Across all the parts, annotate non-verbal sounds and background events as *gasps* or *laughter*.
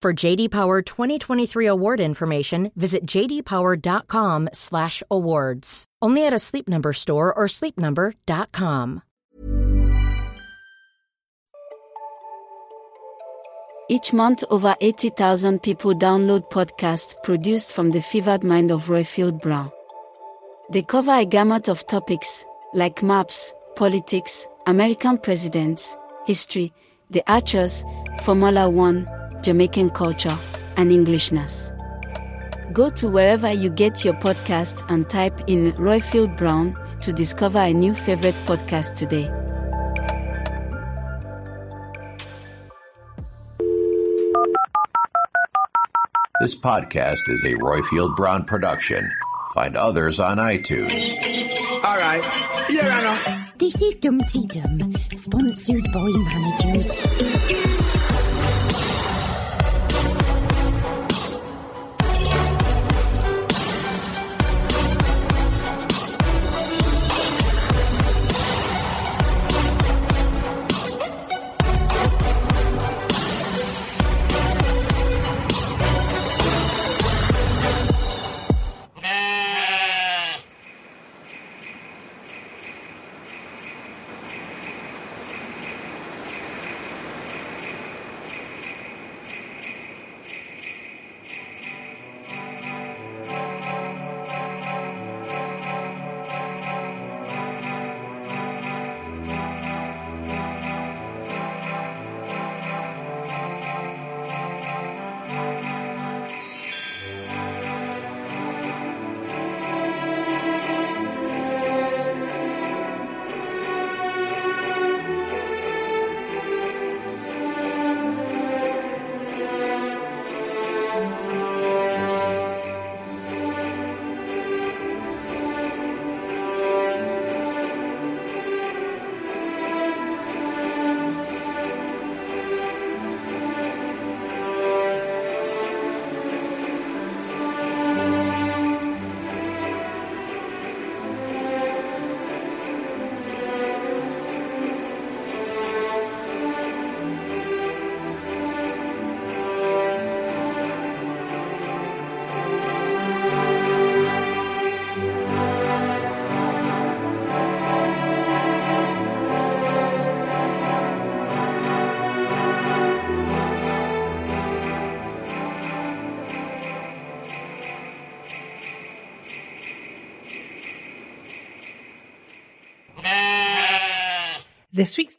For JD Power 2023 award information, visit jdpower.com/awards. Only at a Sleep Number store or sleepnumber.com. Each month, over 80,000 people download podcasts produced from the fevered mind of Roifield Brown. They cover a gamut of topics like maps, politics, American presidents, history, the Archers, Formula One, Jamaican culture, and Englishness. Go to wherever you get your podcast and type in Roifield Brown to discover a new favorite podcast today. This podcast is a Roifield Brown production. Find others on iTunes. All right. Here I know. This is Dum Dee Dum, sponsored by managers.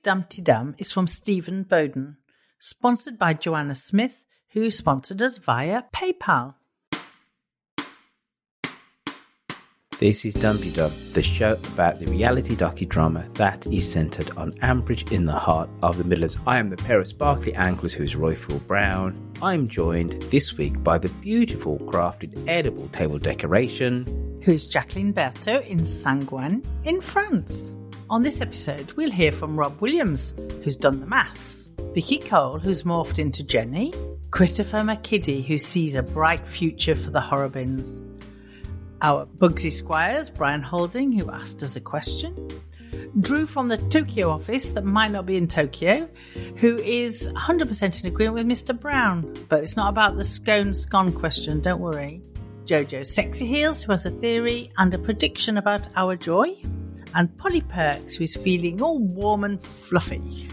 Dum Dee Dum is from Stephen Bowden, sponsored by Joanna Smith, who sponsored us via PayPal. This is Dum Dee Dum, the show about the reality docudrama that is centred on Ambridge in the heart of the Midlands. I am the pair of sparkly anklers who's Roifield Brown. I'm joined this week by the beautiful crafted edible table decoration. Who's Jacqueline Berthaud in Saint-Gouin in France. On this episode, we'll hear from Rob Williams, who's done the maths, Vicky Cole, who's morphed into Jenny, Christopher McKiddy, who sees a bright future for the Horrobins, our Bugsy Squires, Brian Holding, who asked us a question, Drew from the Tokyo office that might not be in Tokyo, who is 100% in agreement with Mr. Brown, but it's not about the scone scone question, don't worry. Jojo Sexy Heels, who has a theory and a prediction about our joy, and Polly Perks, who's feeling all warm and fluffy.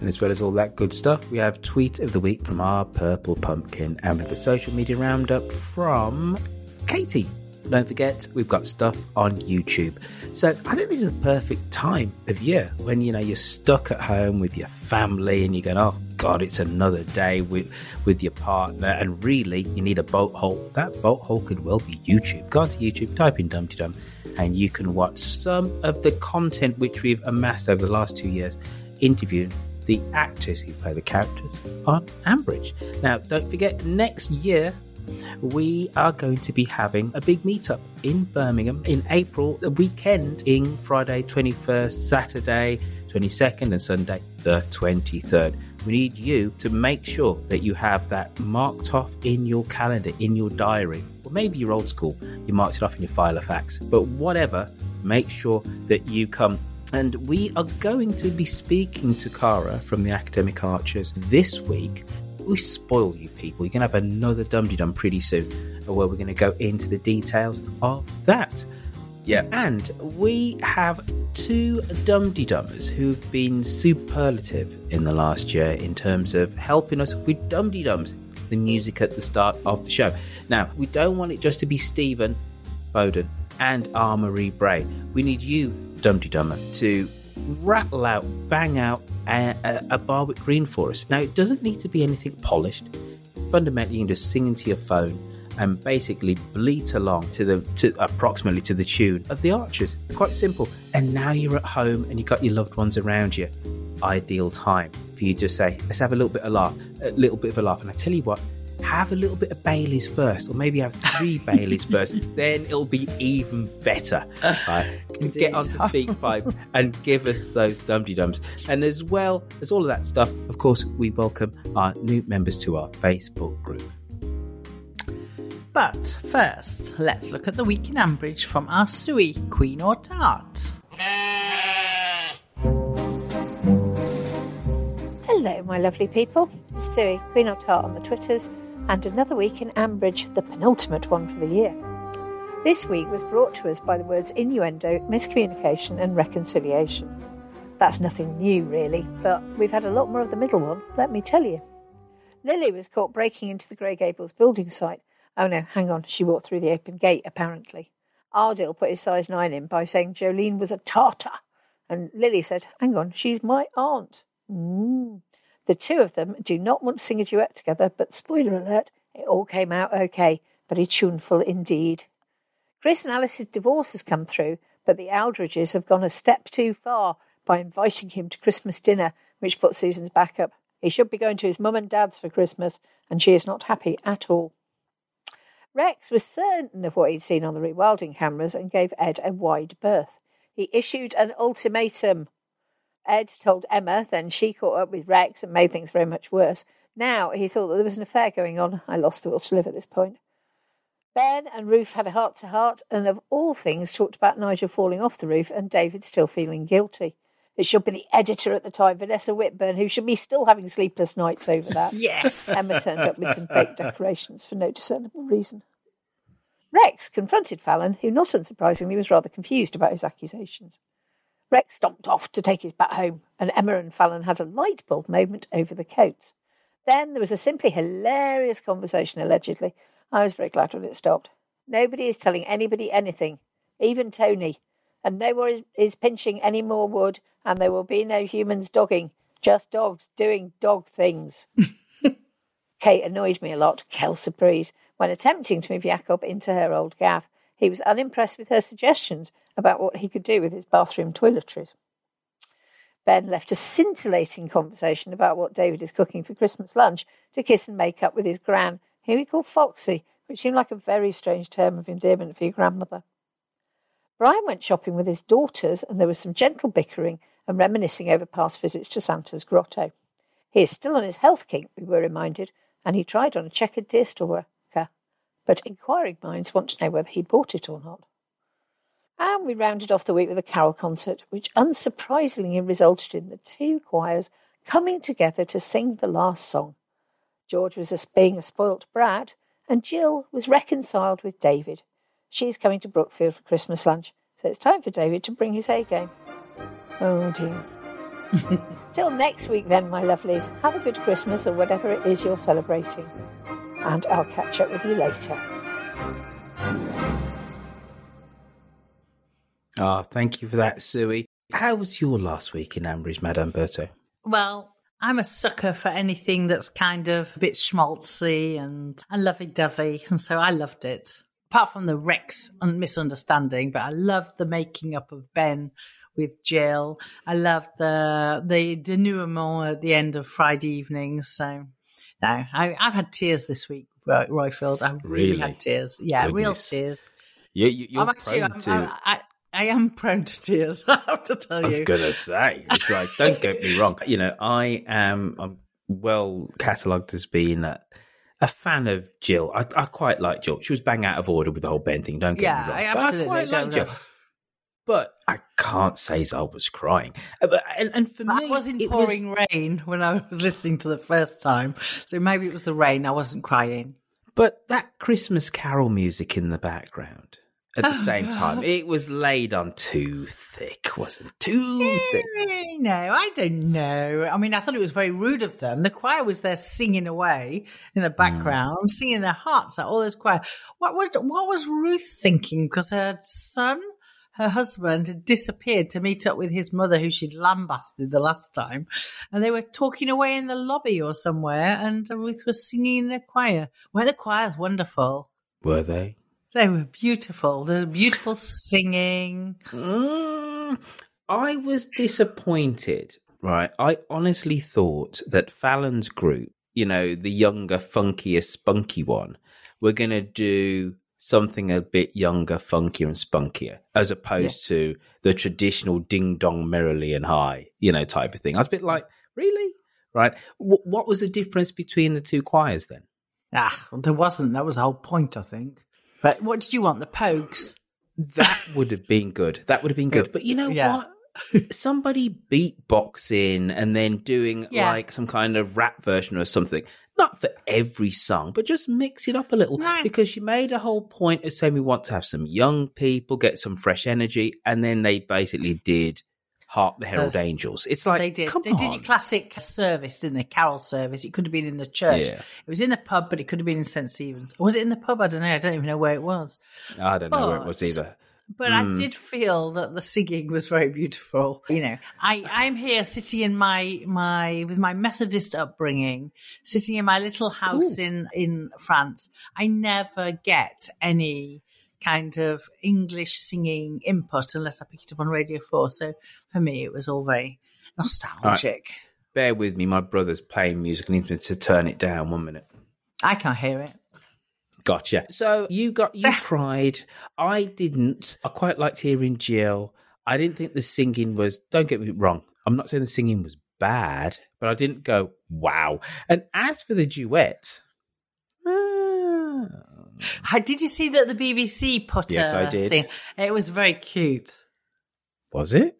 And as well as all that good stuff, we have tweet of the week from our purple pumpkin and with the social media roundup from Katie. Don't forget, we've got stuff on YouTube. So I think this is the perfect time of year when you know you're stuck at home with your family and you're going, oh God, it's another day with with your partner, and really you need a boat hole. That boat hole could well be YouTube. Go to YouTube, type in Dum Dee Dum, and you can watch some of the content which we've amassed over the last two years, interviewing the actors who play the characters on Ambridge. Now, don't forget, next year we are going to be having a big meetup in Birmingham in April, the weekend in Friday 21st, Saturday 22nd, and Sunday the 23rd. We need you to make sure that you have that marked off in your calendar, in your diary, or maybe you're old school, you marked it off in your file of facts. But whatever, make sure that you come and we are going to be speaking to Cara from the Academic Archers this week. We spoil you people. You're going to have another Dum Dum pretty soon, uh, where we're going to go into the details of that. Yeah, and we have two Dum Dummers who've been superlative in the last year in terms of helping us with Dum Dums. The music at the start of the show. Now, we don't want it just to be Stephen Bowden and R. Marie Bray. We need you Dumpty Dummer to rattle out, bang out a, a, a Barwick Green for us. Now, it doesn't need to be anything polished. Fundamentally, you can just sing into your phone and basically bleat along to the to approximately to the tune of the Archers. Quite simple. And now you're at home and you've got your loved ones around you. Ideal time for you to say, let's have a little bit of laugh, a little bit of a laugh. And I tell you what, have a little bit of Bailey's first, or maybe have three *laughs* Baileys first. Then it'll be even better. Right? *laughs* Get onto SpeakPipe and give us those Dum Dee Dums. And as well as all of that stuff, of course, we welcome our new members to our Facebook group. But first, let's look at the week in Ambridge from our Sui, Queen or Tart. *laughs* Hello, my lovely people. Sui, Queen or Tart on the Twitters, and another week in Ambridge, the penultimate one for the year. This week was brought to us by the words innuendo, miscommunication, and reconciliation. That's nothing new, really, but we've had a lot more of the middle one, let me tell you. Lily was caught breaking into the Grey Gables building site. Oh no, hang on, she walked through the open gate, apparently. Adil put his size 9 in by saying Jolene was a tartar, and Lily said, Hang on, she's my aunt. Mm. The two of them do not want to sing a duet together, but spoiler alert, it all came out okay, very tuneful indeed. Chris and Alice's divorce has come through, but the Aldridges have gone a step too far by inviting him to Christmas dinner, which put Susan's back up. He should be going to his mum and dad's for Christmas, and she is not happy at all. Rex was certain of what he'd seen on the rewilding cameras and gave Ed a wide berth. He issued an ultimatum Ed told Emma, then she caught up with Rex and made things very much worse. Now he thought that there was an affair going on. I lost the will to live at this point. Ben and Ruth had a heart to heart, and of all things, talked about Nigel falling off the roof and David still feeling guilty. It should be the editor at the time, Vanessa Whitburn, who should be still having sleepless nights over that. yes. Emma turned up with some *laughs* fake decorations for no discernible reason. Rex confronted Fallon, who, not unsurprisingly, was rather confused about his accusations. Rex stomped off to take his bat home, and Emma and Fallon had a light bulb moment over the coats. Then there was a simply hilarious conversation, allegedly. I was very glad when it stopped. Nobody is telling anybody anything, even Tony, and no one is, pinching any more wood, and there will be no humans dogging, just dogs doing dog things. *laughs* Kate annoyed me a lot, Kel surprise, when attempting to move Jacob into her old gaff. He was unimpressed with her suggestions about what he could do with his bathroom toiletries. Ben left a scintillating conversation about what David is cooking for Christmas lunch to kiss and make up with his gran, whom he called Foxy, which seemed like a very strange term of endearment for your grandmother. Brian went shopping with his daughters, and there was some gentle bickering and reminiscing over past visits to Santa's grotto. He is still on his health kick, we were reminded, and he tried on a checkered deerstalker, but inquiring minds want to know whether he bought it or not. And we rounded off the week with a carol concert, which unsurprisingly resulted in the two choirs coming together to sing the last song. George was a, being a spoilt brat, and Jill was reconciled with David. She's coming to Brookfield for Christmas lunch, so it's time for David to bring his A game. Oh dear. *laughs* Till next week, then, my lovelies, have a good Christmas or whatever it is you're celebrating. And I'll catch up with you later. Ah, thank you for that, Suey. How was your last week in Ambridge, Madame Berto? Well, I'm a sucker for anything that's kind of a bit schmaltzy and, and lovey-dovey, and so I loved it. Apart from the Rex and misunderstanding, but I loved the making up of Ben with Jill. I loved the the denouement at the end of Friday evening. So, no, I, have had tears this week, Roy, Roifield. I've really, Really? had tears. Yeah, real tears. Yeah, you, you're I'm actually, I'm, to. I'm- I, I am prone to tears. *laughs* I have to tell you. I was gonna say, it's like, don't get me wrong. You know, I am I'm well catalogued as being a, a fan of Jill. I, I quite like Jill. She was bang out of order with the whole Ben thing. Don't get Yeah, me wrong. I But absolutely quite like Jill. know. But I can't say as I was crying. Uh, And, and for But me, I was in it was- pouring rain when I was *laughs* listening to the first time, so maybe it was the rain. I wasn't crying. But that Christmas carol music in the background at the Oh, same time, it was laid on too thick, wasn't it? Too thick. No, I don't know. I mean, I thought it was very rude of them. The choir was there singing away in the hmm. background, singing their hearts out. All those choir. What was what was Ruth thinking? Because her son, her husband, had disappeared to meet up with his mother, who she'd lambasted the last time, and they were talking away in the lobby or somewhere. And Ruth was singing in the choir. Well, the choir's wonderful. Were they? They were beautiful. The beautiful singing. Mm, I was disappointed, right? I honestly thought that Fallon's group, you know, the younger, funkier, spunky one, were going to do something a bit younger, funkier, and spunkier, as opposed to the traditional ding dong, merrily and high, you know, type of thing. I was a bit like, really? Right? W- what was the difference between the two choirs then? Ah, there wasn't. That was the whole point, I think. But what did you want? The Pogues? That would have been good. That would have been good. But you know Yeah. what? Somebody beatboxing and then doing Yeah. like some kind of rap version or something. Not for every song, but just mix it up a little. No. Because you made a whole point of saying we want to have some young people, get some fresh energy, and then they basically did Hark the Herald Angels. It's like they did. They on. did your classic service, didn't they? Carol service. It could have been in the church. Yeah. It was in the pub, but it could have been in St Stephen's. Was it in the pub? I don't know. I don't even know where it was. I don't know where it was either. But Mm. I did feel that the singing was very beautiful. You know, I, I'm here sitting in my, my, with my Methodist upbringing, sitting in my little house in, in France. I never get any kind of English singing input unless I pick it up on Radio 4. So for me, it was all very nostalgic. Bear with me. My brother's playing music and needs me to turn it down one minute. I can't hear it. Gotcha. So you got you cried. I didn't. I quite liked hearing Jill. I didn't think the singing was. Don't get me wrong. I'm not saying the singing was bad, but I didn't go wow. And as for the duet, ah, How- Did you see that the BBC put Yes, I did. thing? It was very cute. was it?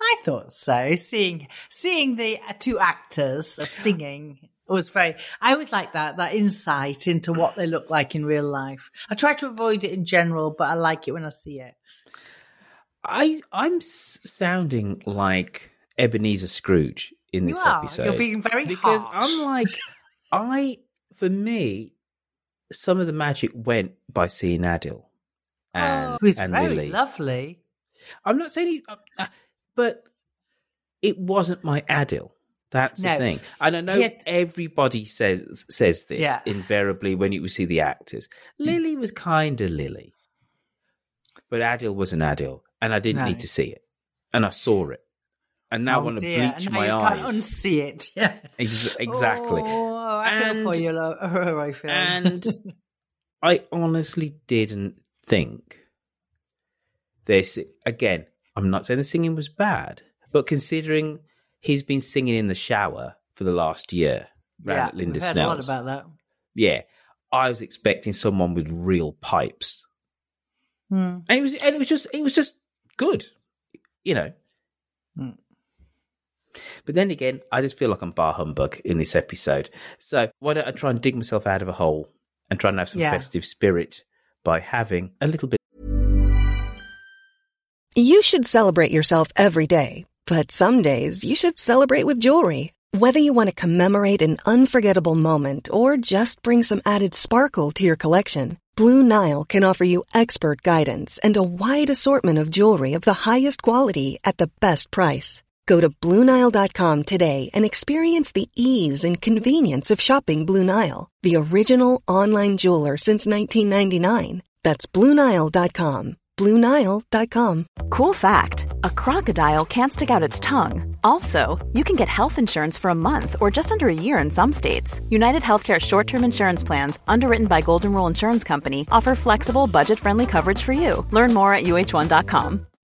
I thought so. Seeing seeing the uh, two actors singing was very. I always like that that insight into what they look like in real life. I try to avoid it in general, but I like it when I see it. I I'm s- sounding like Ebenezer Scrooge in this you episode. You're being very because harsh. I'm like, I for me, some of the magic went by seeing Adil and oh, who's and very Lily. lovely. I'm not saying, he, uh, uh, but it wasn't my Adil. That's the thing, and I know had- everybody says says this Yeah. invariably when you see the actors. Lily was kind of Lily, but Adil was an Adil, and I didn't No. need to see it, and I saw it, and now I Oh, want to dear. bleach And my you can't eyes. unsee it. *laughs* Yeah. Ex- exactly. Oh, I feel for And- you, Lo- *laughs* I feel. and *laughs* I honestly didn't think this again. I'm not saying the singing was bad, but considering he's been singing in the shower for the last year yeah, at Linda we've heard a lot Snell's, about that. yeah, I was expecting someone with real pipes, Hmm. and it was, and it was just, it was just good, you know. Hmm. But then again, I just feel like I'm bar humbug in this episode. So why don't I try and dig myself out of a hole and try and have some Yeah. festive spirit by having a little bit. You should celebrate yourself every day, But some days you should celebrate with jewelry. Whether you want to commemorate an unforgettable moment or just bring some added sparkle to your collection, Blue Nile can offer you expert guidance and a wide assortment of jewelry of the highest quality at the best price. Go to BlueNile.com today and experience the ease and convenience of shopping Blue Nile, the original online jeweler since 1999. That's BlueNile.com. BlueNile.com. Cool fact a crocodile can't stick out its tongue. Also, you can get health insurance for a month or just under a year in some states. United Healthcare short term insurance plans, underwritten by Golden Rule Insurance Company, offer flexible, budget friendly coverage for you. Learn more at uh1.com.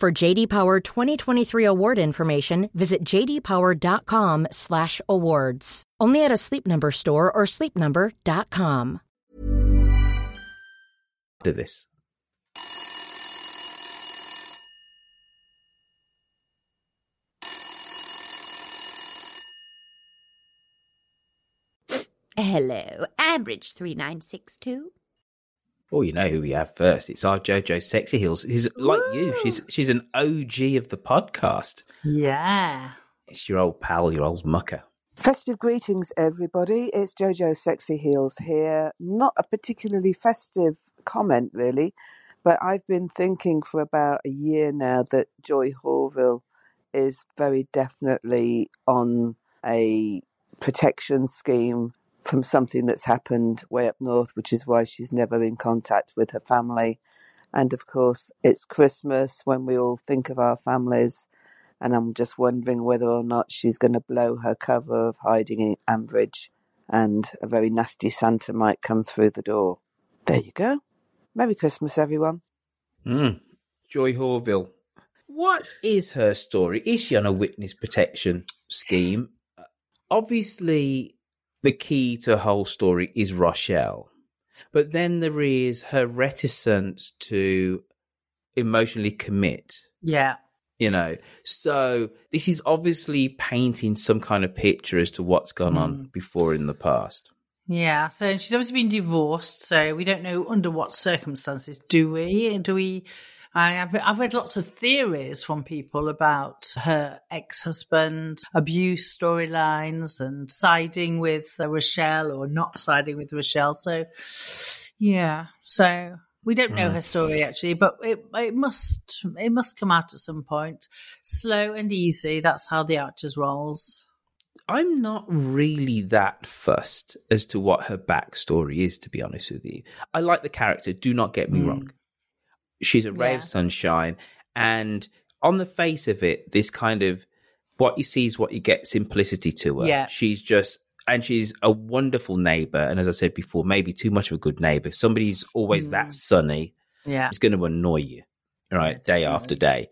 For JD Power 2023 award information, visit jdpower.com/awards. Only at a Sleep Number store or sleepnumber.com. Do this. Hello, average 3962. Oh, you know who we have first. It's our JoJo Sexy Heels. She's like you. She's she's an OG of the podcast. Yeah. It's your old pal, your old mucker. Festive greetings, everybody. It's JoJo Sexy Heels here. Not a particularly festive comment, really, but I've been thinking for about a year now that Joy Horvath is very definitely on a protection scheme from something that's happened way up north, which is why she's never in contact with her family. And of course, it's Christmas when we all think of our families. And I'm just wondering whether or not she's going to blow her cover of hiding in Ambridge and a very nasty Santa might come through the door. There you go. Merry Christmas, everyone. Mm. Joy Horvath. What is her story? Is she on a witness protection scheme? Obviously, the key to the whole story is Rochelle. But then there is her reticence to emotionally commit. Yeah. You know, so this is obviously painting some kind of picture as to what's gone Mm. on before in the past. Yeah, so she's obviously been divorced, so we don't know under what circumstances. Do we? Do we? I, I've, I've read lots of theories from people about her ex-husband, abuse storylines, and siding with uh, Rochelle or not siding with Rochelle. So, yeah, so we don't know Mm. her story actually, but it it must it must come out at some point, slow and easy. That's how the Archers rolls. I'm not really that fussed as to what her backstory is, to be honest with you. I like the character, do not get me Mm. wrong. She's a ray Yeah. of sunshine. And on the face of it, this kind of what you see is what you get simplicity to her. Yeah. She's just, and she's a wonderful neighbor. And as I said before, maybe too much of a good neighbor. Somebody's always Mm. that sunny. Yeah. It's going to annoy you, right? Day after day.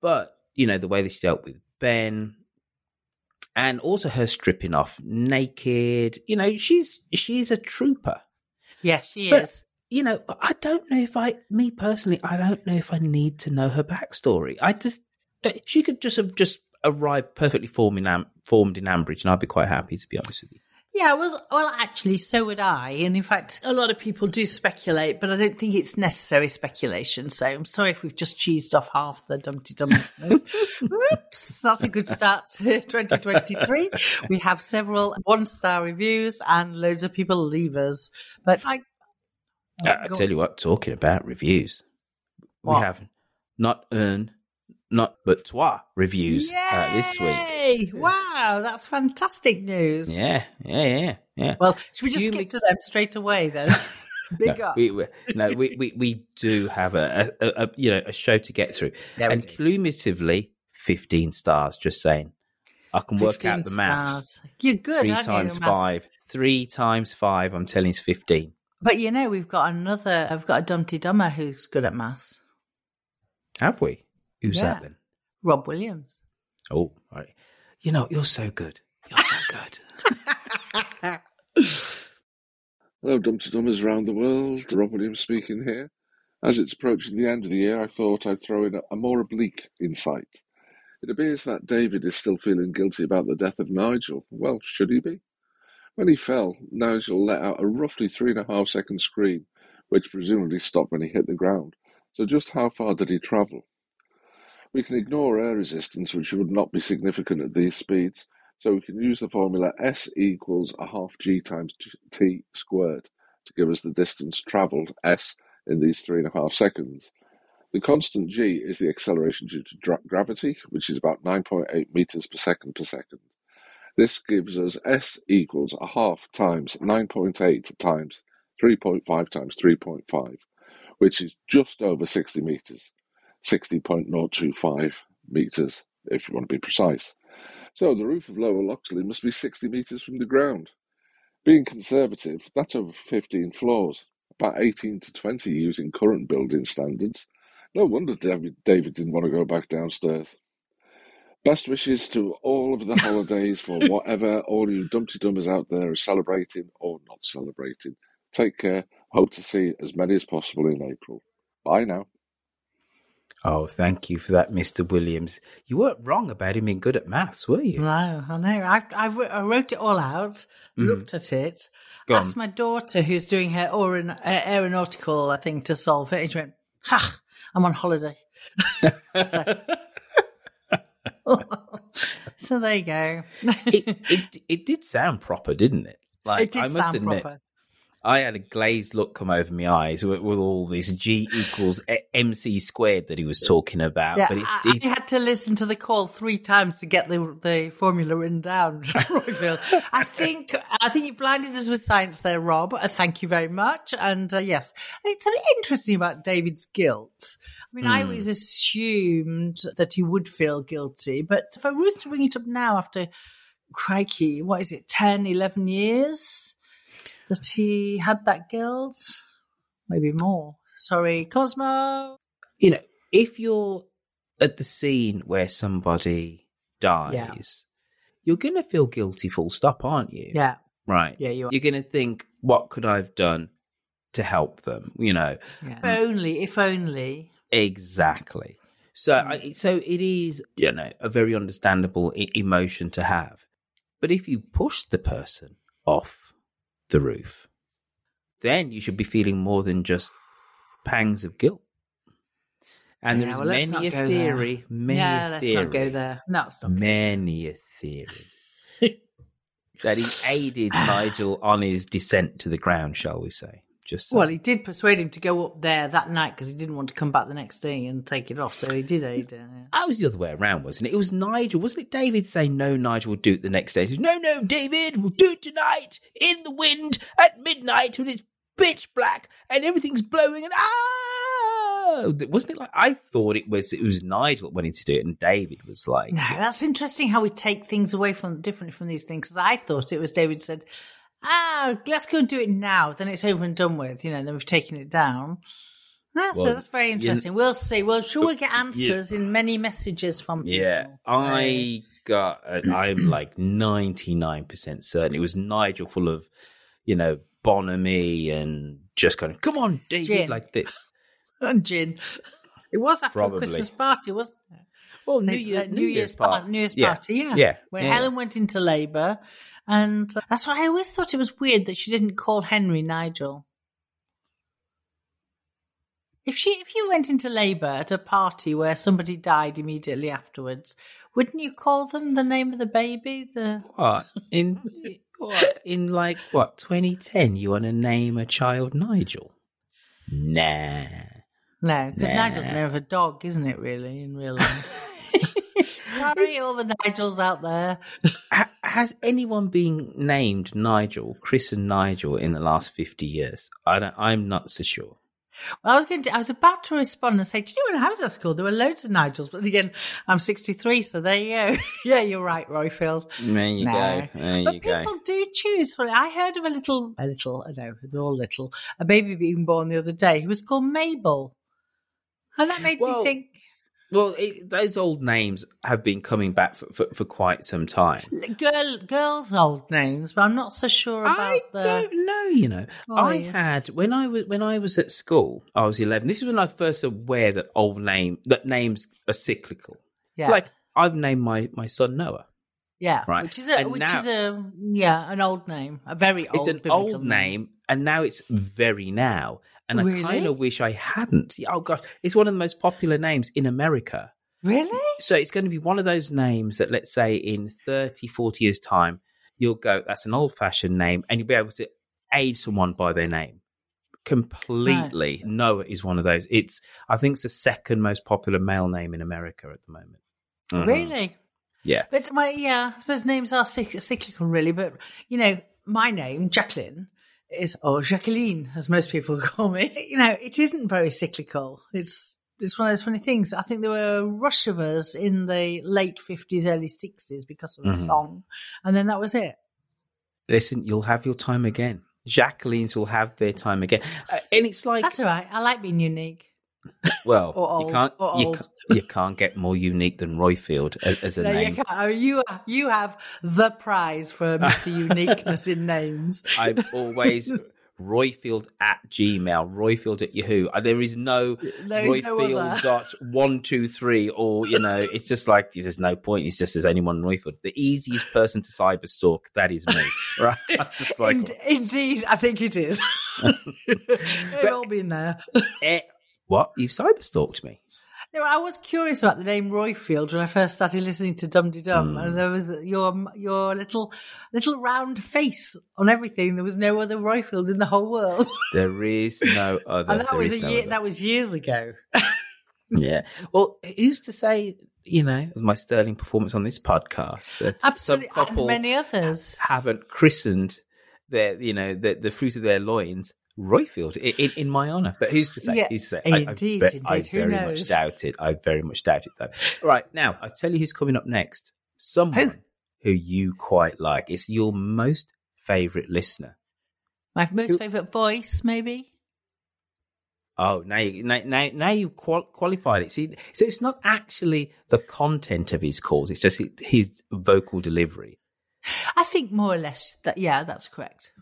But, you know, the way that she dealt with Ben, and also her stripping off naked. You know, she's she's a trooper. Yes, she But, is. You know, I don't know if I, me personally, I don't know if I need to know her backstory. I just, eh, she could just have just arrived perfectly formed in, Am- formed in Ambridge, and I'd be quite happy to be honest with you. Yeah, well, well, actually, so would I. And in fact, a lot of people do speculate, but I don't think it's necessary speculation. So I'm sorry if we've just cheesed off half the Dum Dee Dum listeners. *laughs* Oops, that's a good start to *laughs* 2023. We have several one star reviews and loads of people leave us. But I, Uh, I tell you what, talking about reviews, What? we have not earned not but trois reviews uh, this week. Wow, that's fantastic news. Yeah, yeah, yeah, yeah. Well, should we just You skip to them straight away then? *laughs* *laughs* Big no, up. we, we, no, we, we, we do have a, a, a you know a show to get through, Yeah, and cumulatively fifteen stars. Just saying, I can work out the maths. stars. You're good, Three you, times at five. Three times five. I'm telling you, it's fifteen. But you know, we've got another. I've got a Dumpty Dummer who's good at maths. Have we? Who's Yeah. that then? Rob Williams. Oh, right. You know, you're so good. You're so good. *laughs* Hello, Dumpty Dummers around the world. Rob Williams speaking here. As it's approaching the end of the year, I thought I'd throw in a, a more oblique insight. It appears that David is still feeling guilty about the death of Nigel. Well, should he be? When he fell, Nigel let out a roughly three and a half second scream, which presumably stopped when he hit the ground. So just how far did he travel? We can ignore air resistance, which would not be significant at these speeds, so we can use the formula S equals a half g times t squared to give us the distance travelled, S, in these three and a half seconds. The constant g is the acceleration due to gravity, which is about 9.8 meters per second per second. This gives us S equals a half times 9.8 times 3.5 times 3.5, which is just over 60 meters, 60.025 meters if you want to be precise. So the roof of Lower Loxley must be 60 meters from the ground. Being conservative, that's over 15 floors, about 18 to 20 using current building standards. No wonder David, David didn't want to go back downstairs. Best wishes to all of the holidays for *laughs* whatever all you Dumpty Dummers out there are celebrating or not celebrating. Take care. Hope to see as many as possible in April. Bye now. Oh, thank you for that, Mr. Williams. You weren't wrong about him being good at maths, were you? No, I know. I've, I've I wrote it all out, Mhm. looked at it, Go on. asked my daughter who's doing her aeron- uh, aeronautical, I think, to solve it. And she went, "Ha, I'm on holiday." *laughs* so, *laughs* so there you go. it, it it did sound proper, didn't it? Like It did I must sound admit, proper. I had a glazed look come over my eyes with, with all this G equals MC squared that he was talking about. Yeah, but it I, did. I had to listen to the call three times to get the the formula written down. *laughs* Roifield. I think I think you blinded us with science there, Rob. Uh, thank you very much. And uh, yes, it's something interesting about David's guilt. I mean, I Hmm. always assumed that he would feel guilty, but for Ruth to bring it up now after crikey, what is it, 10, 11 years that he had that guilt? Maybe more. Sorry, Cosmo. you know, if you're at the scene where somebody dies, you're going to feel guilty, full stop, aren't you? Yeah. Right. Yeah, you are. You're going to think, what could I have done to help them? You know, If only, if only. Exactly. So, mm. I, so it is, you know, a very understandable e- emotion to have. But if you push the person off the roof, then you should be feeling more than just pangs of guilt. And Yeah, there's well, many a theory, there. many Yeah, a let's theory, not go there. No, stop. many a theory *laughs* that he aided *sighs* Nigel on his descent to the ground, shall we say? Just so. Well, he did persuade him to go up there that night because he didn't want to come back the next day and take it off. So he did aid. Uh, That was the other way around, wasn't it? It was Nigel, wasn't it? David saying no, Nigel will do it the next day. He says, no, no, David, we'll do it tonight in the wind at midnight when it's pitch black and everything's blowing and ah, wasn't it like I thought it was it was Nigel that wanted to do it and David was like, no, that's interesting how we take things away from differently from these things. Because I thought it was David said, "Ah, let's go and do it now. Then it's over and done with." You know, then we've taken it down. That's Well, that's very you- interesting. we'll see. Well, sure, we'll get answers in many messages from people. yeah, I got I'm *clears throat* like ninety nine percent certain it was Nigel full of you know bonhomie and just kind of come on, David, Gin. like this. *laughs* and gin. It was after Probably. a Christmas party, wasn't it? Well, New, Year, uh, New, Year's par- party. New Year's Yeah. party, yeah. Yeah. When yeah. Helen went into labour. And that's why I always thought it was weird that she didn't call Henry Nigel. If she, if you went into labour at a party where somebody died immediately afterwards, wouldn't you call them the name of the baby? The What in what in like what 2010? You want to name a child Nigel? Nah. no, because Nah. Nigel's the name of a dog, isn't it? Really, in real life. *laughs* Sorry, all the Nigels out there. Has anyone been named Nigel, Chris and Nigel, in the last fifty years? I don't. I'm not so sure. Well, I was going to, I was about to respond and say, do you know when I was at school, there were loads of Nigels, but again, I'm 63, so there you go. *laughs* yeah, you're right, Roifield. There you No. go. There But you go. people do choose. for it. I heard of a little, a little, I know, they're all little, a baby being born the other day who was called Mabel. And that made Well, me think, Well, it, those old names have been coming back for, for, for quite some time. Girl, girls' old names, but I'm not so sure about I the. don't know. You know, I had when I was when I was at school. I was eleven. This is when I first aware that old name that names are cyclical. Yeah. Like I've named my my son Noah. Yeah, Right. which is a And which now- is a yeah an old name, a very old. it's an old name, and now it's very now. And I kind of wish I hadn't. Oh gosh, it's one of the most popular names in America. Really? So it's going to be one of those names that, let's say, in 30, 40 years' time, you'll go, that's an old fashioned name, and you'll be able to aid someone by their name. Completely. Noah is one of those. It's, I think it's the second most popular male name in America at the moment. Mhm. Really? Yeah. But my yeah, I suppose names are cyclical, really. But you know, my name Jacqueline is or Jacqueline, as most people *laughs* call me. You know, it isn't very cyclical. It's it's one of those funny things. I think there were a rush of us in the late fifties, early sixties because of a Mhm. song, and then that was it. Listen, you'll have your time again. Jacqueline's will have their time again. Uh, and it's like, That's all right. I like being unique. Well, Or you can't, you old. can't, you can't get more unique than Roifield as a No, name. you, can't. Oh, you you have the prize for Mister Uniqueness in names. *laughs* I'm always Roifield at Gmail, Roifield at Yahoo. Uh, There is no There is no Roifield other. dot one two three, or you know, it's just like there's no point. It's just there's only one Roifield. The easiest person to cyber stalk that is me, *laughs* right? Like In- indeed, I think it is. *laughs* They've all been there. What you've cyber stalked me. No, I was curious about the name Roifield when I first started listening to Dum Dee Dum, Hmm. and there was your your little little round face on everything. There was no other Roifield in the whole world, *laughs* There is no other. and that there was a no year. other. That was years ago. *laughs* Yeah. Well, who's to say, you know, my sterling performance on this podcast that Absolutely, some couple and many others. haven't christened their, you know, the, the fruit of their loins Roifield in, in, my honour. But who's to say? Yeah, who's to say? indeed, ve- indeed. I Who very knows? much doubt it. I very much doubt it, though. Right now, I tell you who's coming up next. Someone who you quite like. It's your most favourite listener. My most favourite voice, maybe. Oh, now you now now, now you've qual- qualified it. See, so it's not actually the content of his calls; it's just his vocal delivery. I think more or less that. Yeah, that's correct.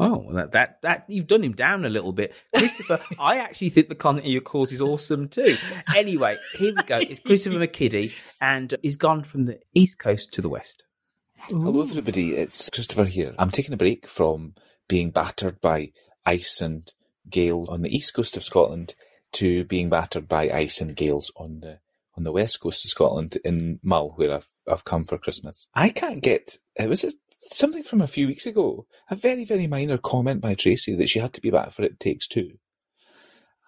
Oh, well, that that that you've done him down a little bit, *laughs* Christopher. I actually think the content of your calls is awesome too. Anyway, here we go. It's Christopher McKiddy, and he's gone from the east coast to the west. Hello, everybody. It's Christopher here. I'm taking a break from being battered by ice and gales on the east coast of Scotland to being battered by ice and gales on the on the west coast of Scotland in Mull, where I've I've come for Christmas. I can't get. It was something from a few weeks ago. A very very minor comment by Tracy that she had to be back for it takes two.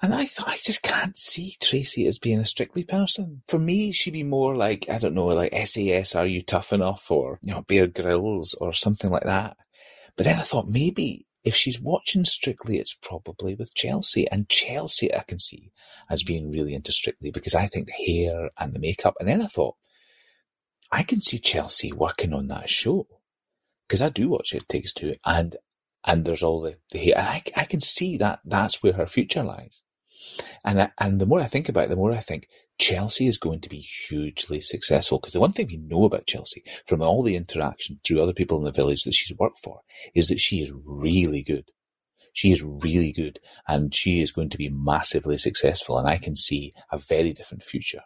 And I thought, I just can't see Tracy as being a strictly person. For me, she'd be more like, I don't know, like SAS, Are You Tough Enough? Or, you know, Bear Grylls or something like that. But then I thought maybe if she's watching Strictly, it's probably with Chelsea. And Chelsea I can see as being really into Strictly because I think the hair and the makeup. And then I thought, I can see Chelsea working on that show. Because I do watch It Takes Two and, and there's all the, the hair. And I, I can see that that's where her future lies. And I, and the more I think about it, the more I think Chelsea is going to be hugely successful. Because the one thing we know about Chelsea from all the interaction through other people in the village that she's worked for is that she is really good. She is really good and she is going to be massively successful. And I can see a very different future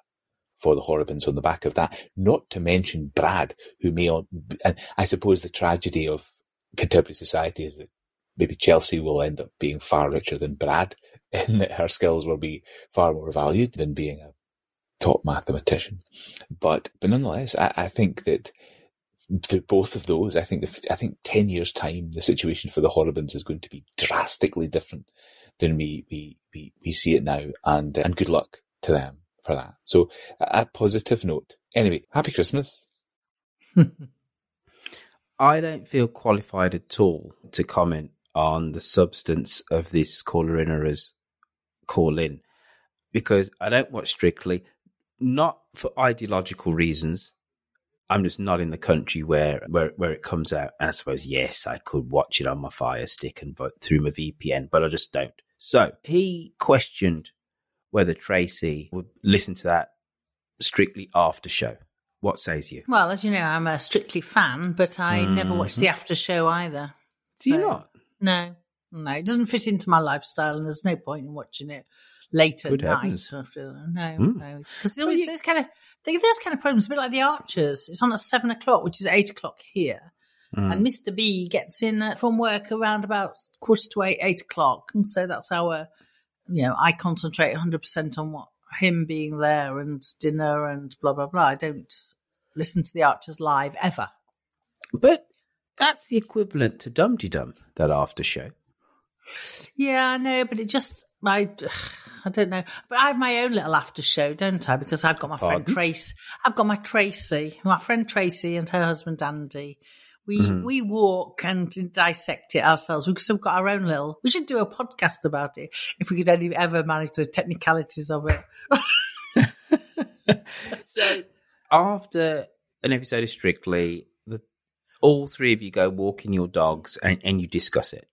for the Horrobins on the back of that. Not to mention Brad, who may, and I suppose the tragedy of contemporary society is that maybe Chelsea will end up being far richer than Brad *laughs* in that her skills will be far more valued than being a top mathematician. But, but nonetheless, I, I think that to both of those, I think the, I think 10 years time, the situation for the Horrobins is going to be drastically different than we, we, we, we see it now. And, and good luck to them for that. So a, a positive note. Anyway, happy Christmas. *laughs* I don't feel qualified at all to comment on the substance of this caller in or as call in because I don't watch Strictly, not for ideological reasons. I'm just not in the country where, where, where it comes out. And I suppose, yes, I could watch it on my Fire Stick and vote through my VPN, but I just don't. So he questioned whether Tracy would listen to that strictly after show. What says you? Well, as you know, I'm a strictly fan, but I never mm-hmm. watch the after show either. Do you not? No, no, it doesn't fit into my lifestyle, and there's no point in watching it late at Good night. After, no, Hmm. no, because there always there's kind of there's kind of problems. A bit like the Archers. It's on at seven o'clock, which is eight o'clock here. Mm. And Mr. B gets in uh, from work around about quarter to eight, eight o'clock, and so that's our, you know, I concentrate 100 percent on what him being there and dinner and blah blah blah. I don't listen to the Archers live ever. But that's the equivalent to Dum Dum, that after show. Yeah, I know, but it just I, *sighs* I don't know. But I have my own little after show, don't I? Because I've got my friend Pardon? Trace. I've got my Tracy, my friend Tracy, and her husband Andy. We Mhm. we walk and dissect it ourselves. We've still got our own little. We should do a podcast about it if we could only ever manage the technicalities of it. *laughs* So after an episode of Strictly, the, all three of you go walking your dogs and, and you discuss it.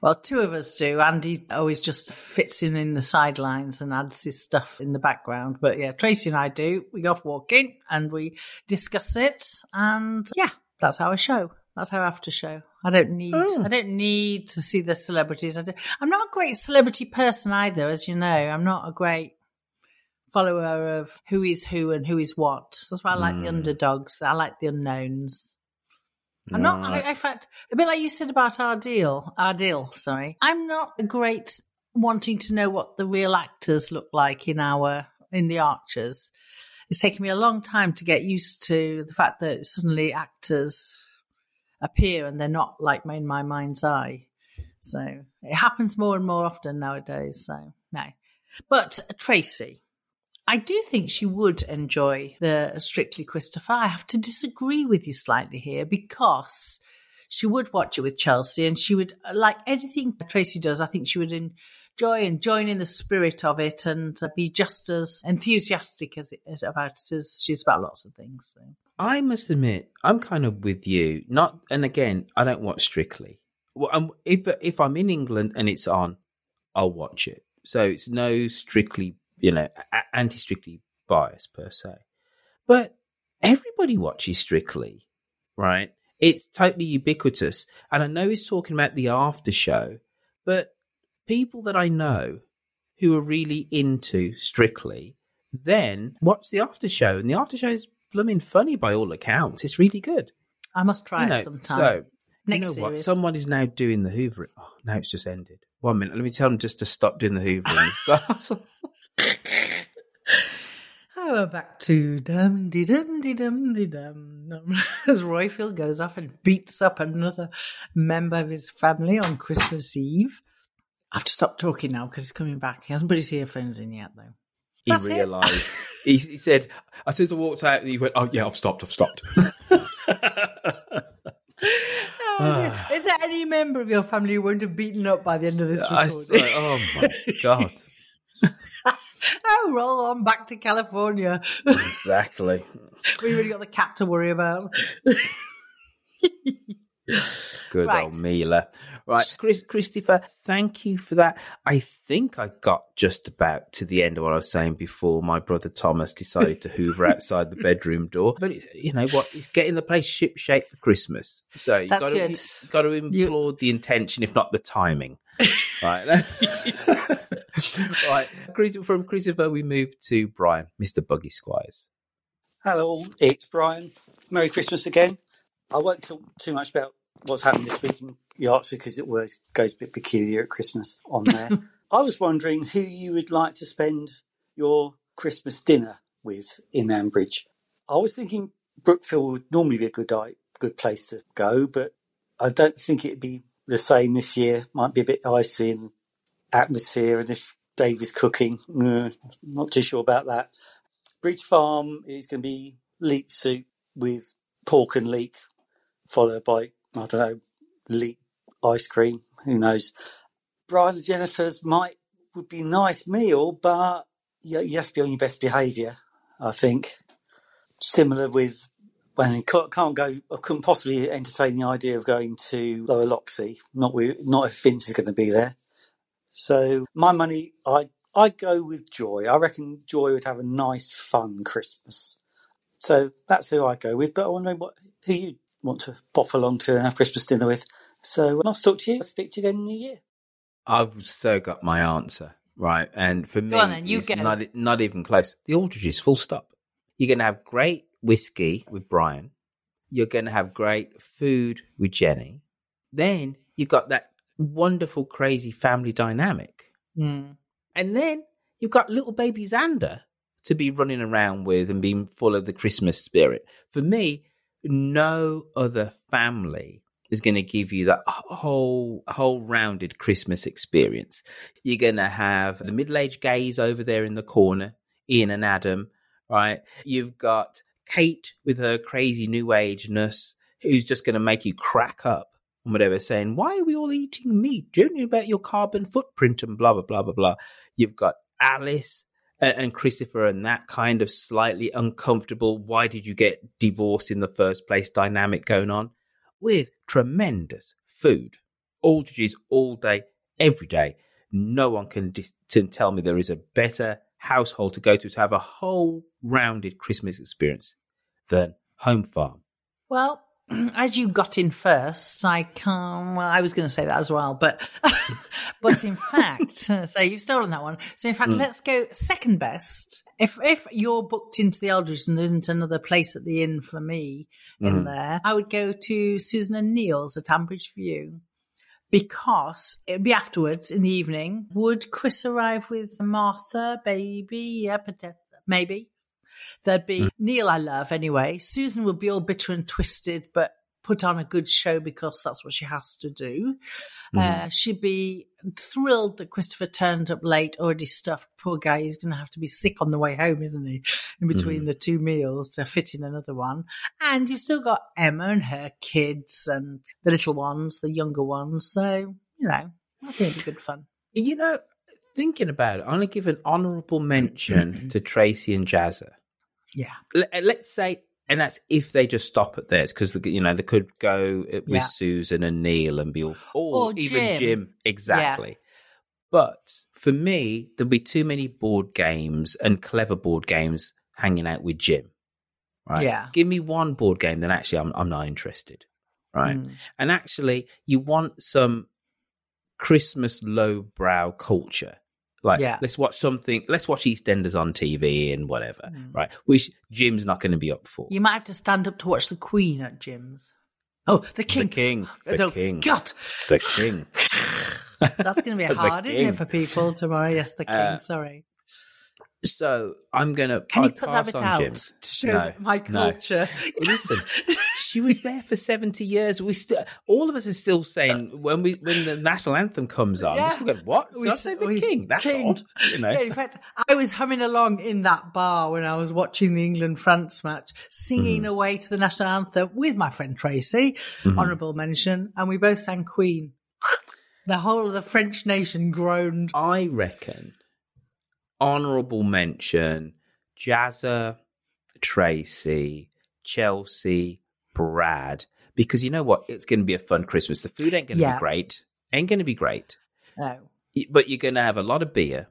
Well, two of us do. Andy always just fits in in the sidelines and adds his stuff in the background. But yeah, Tracy and I do. We go off walking and we discuss it. And yeah, that's our show. That's our after show. I don't need. Oh. I don't need to see the celebrities. I don't, I'm not a great celebrity person either, as you know. I'm not a great follower of who is who and who is what. That's why I like the Mm. underdogs. I like the unknowns. I'm not. I, in fact, a bit like you said about Adil. Our deal. Sorry, I'm not a great wanting to know what the real actors look like in our in the Archers. It's taken me a long time to get used to the fact that suddenly actors appear and they're not like in my mind's eye. So it happens more and more often nowadays. So no, but Tracy, I do think she would enjoy the Strictly Christopher. I have to disagree with you slightly here because she would watch it with Chelsea and she would, like anything Tracy does, I think she would enjoy and join in the spirit of it and be just as enthusiastic as it, about it as she's about lots of things. So. I must admit, I'm kind of with you. Not, and again, I don't watch Strictly. Well, if if I'm in England and it's on, I'll watch it. So it's no strictly, you know, anti-strictly bias per se. But everybody watches Strictly, right? It's totally ubiquitous. And I know he's talking about the after show, but people that I know who are really into Strictly then watch the after show. And the after show is blooming funny by all accounts. It's really good. I must try You know, it sometime. So, Next you know what? series. Someone is now doing the hoovering. Oh, now it's just ended. One minute. Let me tell them just to stop doing the hoovering. *laughs* Oh, we're back to dum de dum de dum de dum. *laughs* As Roifield goes off and beats up another member of his family on Christmas Eve. I have to stop talking now because he's coming back. He hasn't put his earphones in yet, though. he That's realised. He, he said, as soon as I walked out, he went, Oh, yeah, I've stopped. I've stopped. *laughs* Oh. *sighs* Is there any member of your family who won't have beaten up by the end of this I recording? swear, oh, my God. *laughs* *laughs* oh, roll on back to California. Exactly. *laughs* We've already got the cat to worry about. *laughs* Good Right. old Mila. Right, Chris, Christopher, thank you for that. I think I got just about to the end of what I was saying before my brother Thomas decided to hoover outside the bedroom door. But it's, you know what? It's getting the place ship shape for Christmas. So you That's got to, you got to implore the intention, if not the timing. Right. *laughs* right. From Christopher, we move to Brian, Mr. Buggy Squires. Hello, it's Brian. Merry Christmas again. I won't talk too much about what's happened this week in the arts because it always goes a bit peculiar at Christmas on there. *laughs* I was wondering who you would like to spend your Christmas dinner with in Ambridge. I was thinking Brookfield would normally be a good good place to go, but I don't think it'd be the same this year. Might be a bit icy in atmosphere, and if Dave is cooking, mm, not too sure about that. Bridge Farm is going to be leek soup with pork and leek, followed by, I don't know, leek ice cream. Who knows? Brian and Jennifer's might would be nice meal, but you, you have to be on your best behaviour, I think. Similar with when I can't can't go, I couldn't possibly entertain the idea of going to Lower Loxley, not with, not if Vince is going to be there. So my money, I I go with Joy. I reckon Joy would have a nice, fun Christmas. So that's who I go with. But I wonder what who you want to pop along to and have Christmas dinner with. So I'll talk to you. I'll speak to you again in the new year. I've still got my answer right, and for me, on then, you it's go. not not even close. The Aldridges, full stop. You're going to have great whiskey with Brian. You're going to have great food with Jenny. Then you've got that wonderful, crazy family dynamic. Mm. And then you've got little baby Xander to be running around with and being full of the Christmas spirit. For me, no other family is going to give you that whole whole rounded Christmas experience. You're going to have the middle-aged gays over there in the corner, Ian and Adam, right? You've got Kate with her crazy new age ageness who's just going to make you crack up and whatever, saying, Why are we all eating meat? Don't you know about your carbon footprint and blah, blah, blah, blah, blah? You've got Alice and, and Christopher and that kind of slightly uncomfortable, why did you get divorced in the first place dynamic going on with tremendous food. Aldridge's all day, every day. No one can, dis- can tell me there is a better household to go to to have a whole rounded Christmas experience than Home Farm. Well, *clears throat* as you got in first, I can Well, I was going to say that as well, but *laughs* but in *laughs* fact, so you've stolen that one. So in fact, Mm. let's go second best. If if you're booked into the Aldridge and there isn't another place at the inn for me in Mhm. there, I would go to Susan and Neil's at Ambridge View because it'd be afterwards in the evening. Would Chris arrive with Martha, baby? Yeah, maybe. There'd be hmm. Neil, I love anyway. Susan would be all bitter and twisted, but put on a good show because that's what she has to do. Uh, she'd be thrilled that Christopher turned up late, already stuffed. Poor guy, he's going to have to be sick on the way home, isn't he? In between Mhm. the two meals to fit in another one. And you've still got Emma and her kids and the little ones, the younger ones. So, you know, I think it'd be good fun. You know, thinking about it, I'm going to give an honourable mention *clears throat* to Tracy and Jazza. Yeah. Let's say, and that's if they just stop at theirs, because you know they could go with Yeah. Susan and Neil and be all, or, Or even Jim. Jim, exactly. But for me, there'll be too many board games and clever board games hanging out with Jim. Right? Yeah. Give me one board game, then actually I'm I'm not interested. Right. Mm. And actually, you want some Christmas lowbrow culture. Like, Yeah. let's watch something. Let's watch EastEnders on TV and whatever. Mm. Right. Which Jim's not going to be up for. You might have to stand up to watch the Queen at Jim's. Oh, the King. The king. The Oh, king. God. The king. *laughs* That's going to be *laughs* hard, isn't it, for people tomorrow? Yes, the King. Uh, Sorry. So I'm gonna. Can you I'd cut that bit out Jim's. to show No, my no. culture? Listen, she was there for seventy years. We still, all of us are still saying when we when the national anthem comes on, Yeah. going, "What? We say the we- king? That's King. odd." You know. Yeah, in fact, I was humming along in that bar when I was watching the England France match, singing Mm-hmm. away to the national anthem with my friend Tracy, Mhm. honourable mention, and we both sang Queen. The whole of the French nation groaned. I reckon honourable mention Jazza, Tracy, Chelsea, Brad, because you know what? It's going to be a fun Christmas. The food ain't going to Yeah. be great. Ain't going to be great. No. But you're going to have a lot of beer.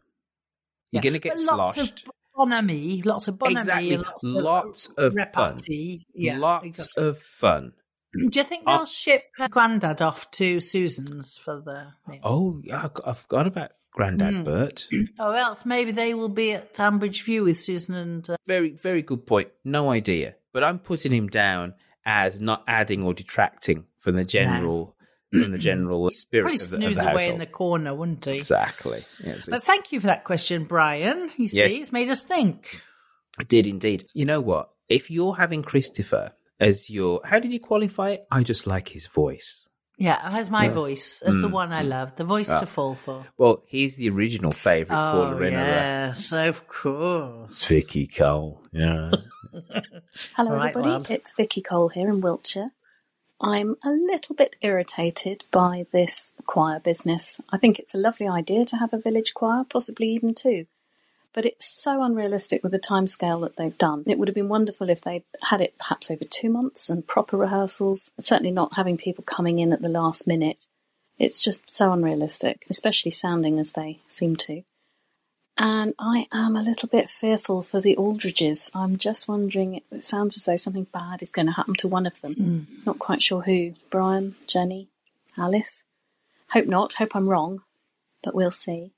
You're Yeah. going to get But lots sloshed. of bon lots of bonami, exactly. lots, Lots of fun. repartee. Yeah, Lots exactly. of fun. Do you think Uh, they'll ship uh, Grandad off to Susan's for the meal? Oh, yeah, I I forgot about Grandad Mm. Bert. *clears throat* Or else maybe they will be at Ambridge View with Susan and. Uh, Very, very good point. No idea. But I'm putting him down as not adding or detracting from the general from the *clears throat* general spirit Probably of the, of snooze the away in the corner, wouldn't he? Exactly. Yes, But thank you for that question, Brian. You see, Yes. it's made us think. it did indeed. You know what? If you're having Christopher as your, how did you qualify it? I just like his voice. Yeah, has my Yeah. voice as the Mm, one I mm. love, the voice Ah. to fall for. Well, he's the original favourite Oh, caller in yes, of course. Vicky Cole. Yeah. *laughs* Hello, All right, everybody. love. It's Vicky Cole here in Wiltshire. I'm a little bit irritated by this choir business. I think it's a lovely idea to have a village choir, possibly even two, but it's so unrealistic with the timescale that they've done. It would have been wonderful if they'd had it perhaps over two months and proper rehearsals, certainly not having people coming in at the last minute. It's just so unrealistic, especially sounding as they seem to. And I am a little bit fearful for the Aldridges. I'm just wondering, it sounds as though something bad is going to happen to one of them. Mm. Not quite sure who. Brian, Jenny, Alice? Hope not. Hope I'm wrong. But we'll see.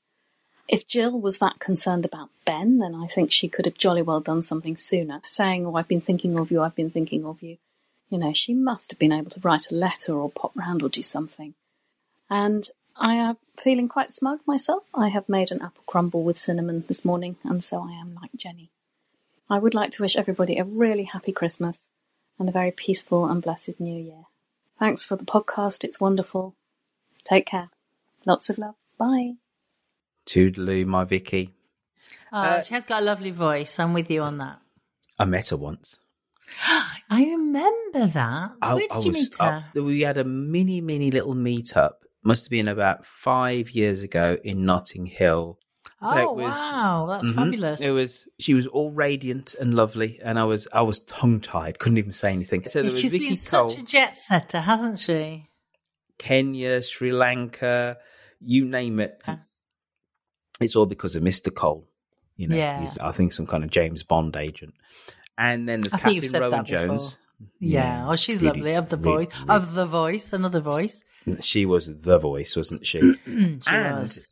If Jill was that concerned about Ben, then I think she could have jolly well done something sooner, saying, Oh, I've been thinking of you, I've been thinking of you. You know, she must have been able to write a letter or pop round or do something. And I am feeling quite smug myself. I have made an apple crumble with cinnamon this morning, and so I am like Jenny. I would like to wish everybody a really happy Christmas and a very peaceful and blessed New Year. Thanks for the podcast. It's wonderful. Take care. Lots of love. Bye. Toodaloo, my Vicky. Oh, Uh, she has got a lovely voice. I'm with you on that. I met her once. *gasps* I remember that. I- Where did I you was meet her? up- we had a mini, mini little meetup. Must have been about five years ago in Notting Hill. So oh it was, wow, that's Mhm. fabulous. It was. She was all radiant and lovely, and I was. I was tongue tied. Couldn't even say anything. So there was She's Vicky been Cole, such a jet setter, hasn't she? Kenya, Sri Lanka, you name it. It's all because of Mr. Cole. You know, Yeah. he's I think some kind of James Bond agent. And then there's I said Rowan. Jones. Yeah. Oh, she's really, lovely. Of the really, voice, of the voice, another voice. She was the voice, wasn't she? *clears throat* she and, was.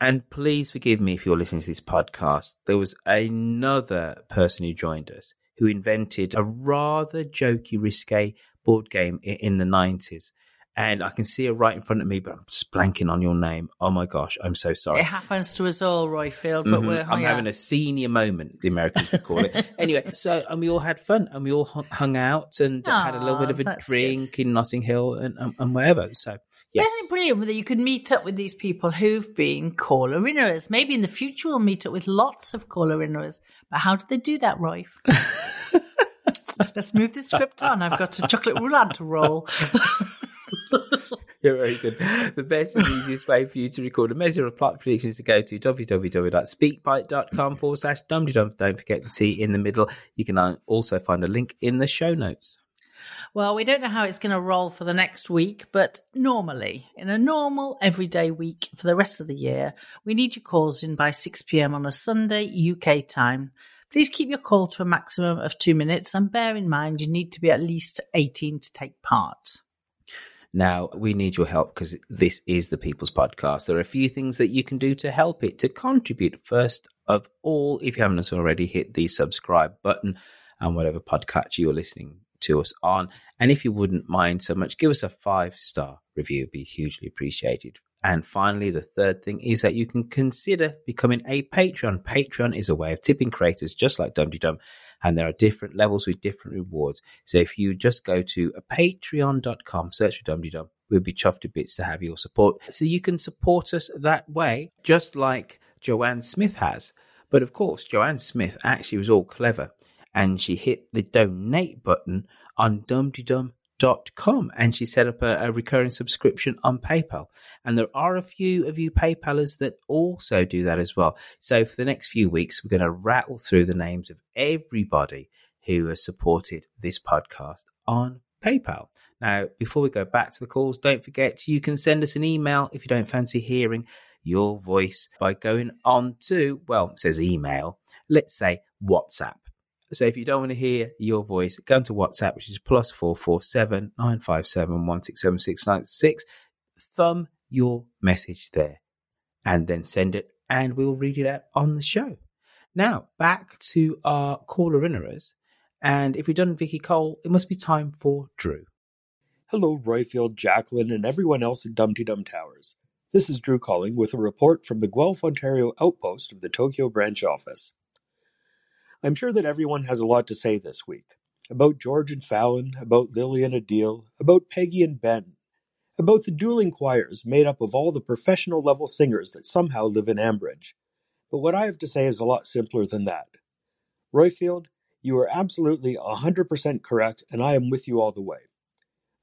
And please forgive me if you're listening to this podcast. There was another person who joined us who invented a rather jokey, risque board game in the 90s. And I can see her right in front of me, but I'm just blanking on your name. Oh my gosh, I'm so sorry. It happens to us all, Roifield. But Mhm. we're I'm having a senior moment, the Americans would call it. *laughs* anyway, so and we all had fun and we all hung out and had a little bit of a drink in Notting Hill and, and, and wherever. So, yes. Isn't it brilliant that you could meet up with these people who've been caller inners? Maybe in the future we'll meet up with lots of caller inners. But how do they do that, Roy? *laughs* Let's move the script on. I've got a chocolate roulade to roll. *laughs* *laughs* You're very good. The best and easiest way for you to record a measure of plot prediction is to go to www.speakpipe.com forward slash dumdydum. Don't forget the T in the middle. You can also find a link in the show notes. Well, we don't know how it's going to roll for the next week, but normally, in a normal everyday week for the rest of the year, we need your calls in by 6 pm on a Sunday UK time. Please keep your call to a maximum of two minutes and bear in mind you need to be at least 18 to take part. Now, we need your help because this is the People's Podcast. There are a few things that you can do to help it, to contribute. First of all, if you haven't already, hit the subscribe button and whatever podcast you're listening to us on. And if you wouldn't mind so much, give us a five star review. It'd be hugely appreciated. And finally, the third thing is that you can consider becoming a Patreon. Patreon is a way of tipping creators just like Dum Dum, and there are different levels with different rewards. So if you just go to patreon.com, search for Dum Dum, we'll be chuffed to bits to have your support. So you can support us that way, just like Joanne Smith has. But of course, Joanne Smith actually was all clever and she hit the donate button on dumdydum.com and she set up a, a recurring subscription on PayPal. And there are a few of you PayPalers that also do that as well. So for the next few weeks, we're going to rattle through the names of everybody who has supported this podcast on PayPal. Now, before we go back to the calls, don't forget you can send us an email if you don't fancy hearing your voice by going on to, well, it says email, let's say WhatsApp. So if you don't want to hear your voice, go to WhatsApp, which is plus four four seven nine five seven one six seven six nine six. Thumb your message there, and then send it, and we'll read it out on the show. Now back to our caller inners, and if we've done Vicky Cole, it must be time for Drew. Hello, Roifield, Jacqueline, and everyone else at Dum Dee Dum Towers. This is Drew calling with a report from the Guelph, Ontario outpost of the Tokyo branch office. I'm sure that everyone has a lot to say this week about George and Fallon, about Lily and Adil, about Peggy and Ben, about the dueling choirs made up of all the professional level singers that somehow live in Ambridge. But what I have to say is a lot simpler than that. Roifield, you are absolutely 100% correct, and I am with you all the way.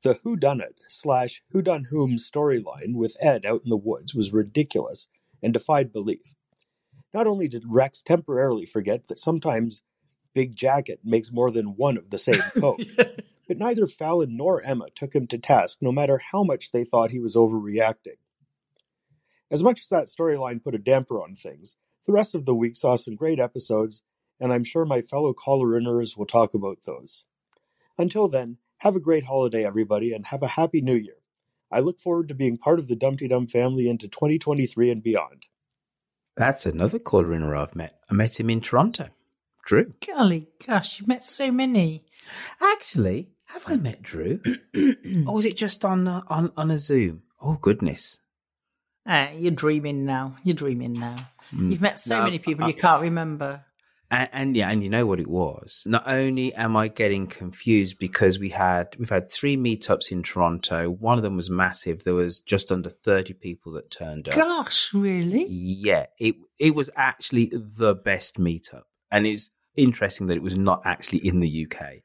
The Who Done It slash Who Done Whom storyline with Ed out in the woods was ridiculous and defied belief. Not only did Rex temporarily forget that sometimes Big Jacket makes more than one of the same *laughs* coat, but neither Fallon nor Emma took him to task no matter how much they thought he was overreacting. As much as that storyline put a damper on things, The rest of the week saw some great episodes, and I'm sure my fellow caller-inners will talk about those. Until then, have a great holiday, everybody, and have a happy new year. I look forward to being part of the Dum Dee Dum family into 2023 and beyond. That's another caller in I've met. I met him in Toronto. Drew. Golly gosh, you've met so many. Actually, have I met Drew? *clears throat* or was it just on uh, on on a Zoom? Oh goodness. Uh, you're dreaming now. You're dreaming now. Mm. You've met so No, many people I- you can't remember. And, and yeah, and you know what it was. Not only am I getting confused because we had we've had three meetups in Toronto. One of them was massive. There was just under thirty people that turned up. Gosh, really? Yeah, it it was actually the best meetup, and it's interesting that it was not actually in the UK.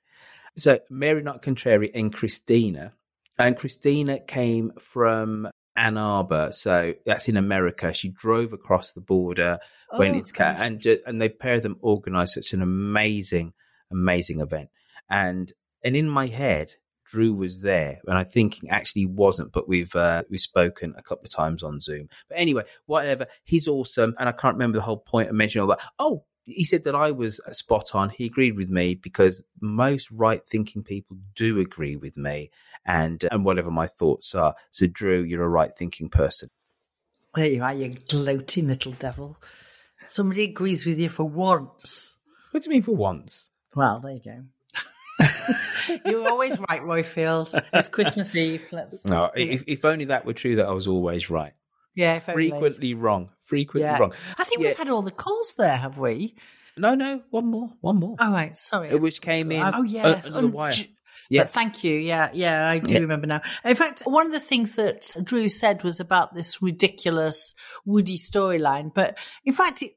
So Mary Not Contrary and Christina, and Christina came from Ann Arbor, so that's in America. She drove across the border, went Oh, into gosh. and ju- and they pair them organised such an amazing, amazing event. And and in my head, Drew was there, and I think he actually wasn't, but we've uh, we've spoken a couple of times on Zoom. But anyway, whatever, he's awesome, and I can't remember the whole point of mentioning all that. Oh, he said that I was spot on. He agreed with me because most right thinking people do agree with me, and and whatever my thoughts are. So, Drew, you're a right thinking person. There you are, you gloating little devil. Somebody agrees with you for once. What do you mean for once? Well, there you go. *laughs* You're always right, Roifield. It's Christmas Eve. Let's. No, if, if only that were true, that I was always right. Yeah, if only. frequently wrong. Frequently Yeah. wrong. I think we've had all the calls there, have we? No, no, one more, one more. Oh, right, sorry. Which came oh, in Oh, yes. under the wire. Yeah. But thank you. Yeah, yeah, I do Yeah. remember now. In fact, one of the things that Drew said was about this ridiculous Woody storyline. But in fact, it,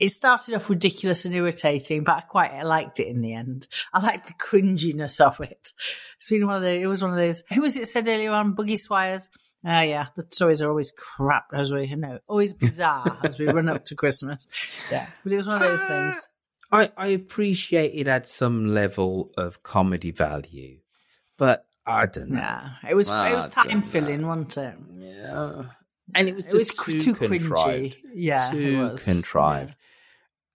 it started off ridiculous and irritating, but I quite liked it in the end. I liked the cringiness of it. It's been one of the, it was one of those, who was it said earlier on? Boogie Swires? Ah, yeah, the stories are always crap, as we know, always bizarre as we run up to Christmas. Yeah, but it was one of those things. *laughs* I, I appreciate it had some level of comedy value, but I don't know. Yeah, it was I it was time know. filling, wasn't it? Yeah, and it was It was too, too cringy. contrived. Yeah, it too contrived.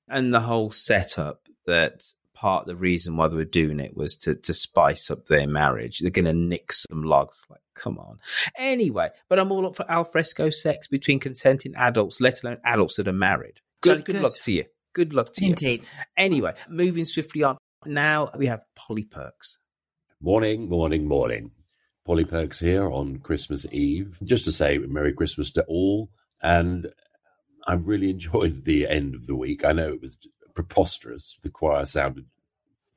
And the whole setup that part of the reason why they were doing it was to to spice up their marriage. They're going to nick some logs. Like, come on. Anyway, but I'm all up for alfresco sex between consenting adults, let alone adults that are married. Good, good, good. luck to you. Good luck to you. Indeed. Anyway, moving swiftly on. Now we have Polly Perks. Morning, morning, morning. Polly Perks here on Christmas Eve. Just to say Merry Christmas to all. And I really enjoyed the end of the week. I know it was preposterous. The choir sounded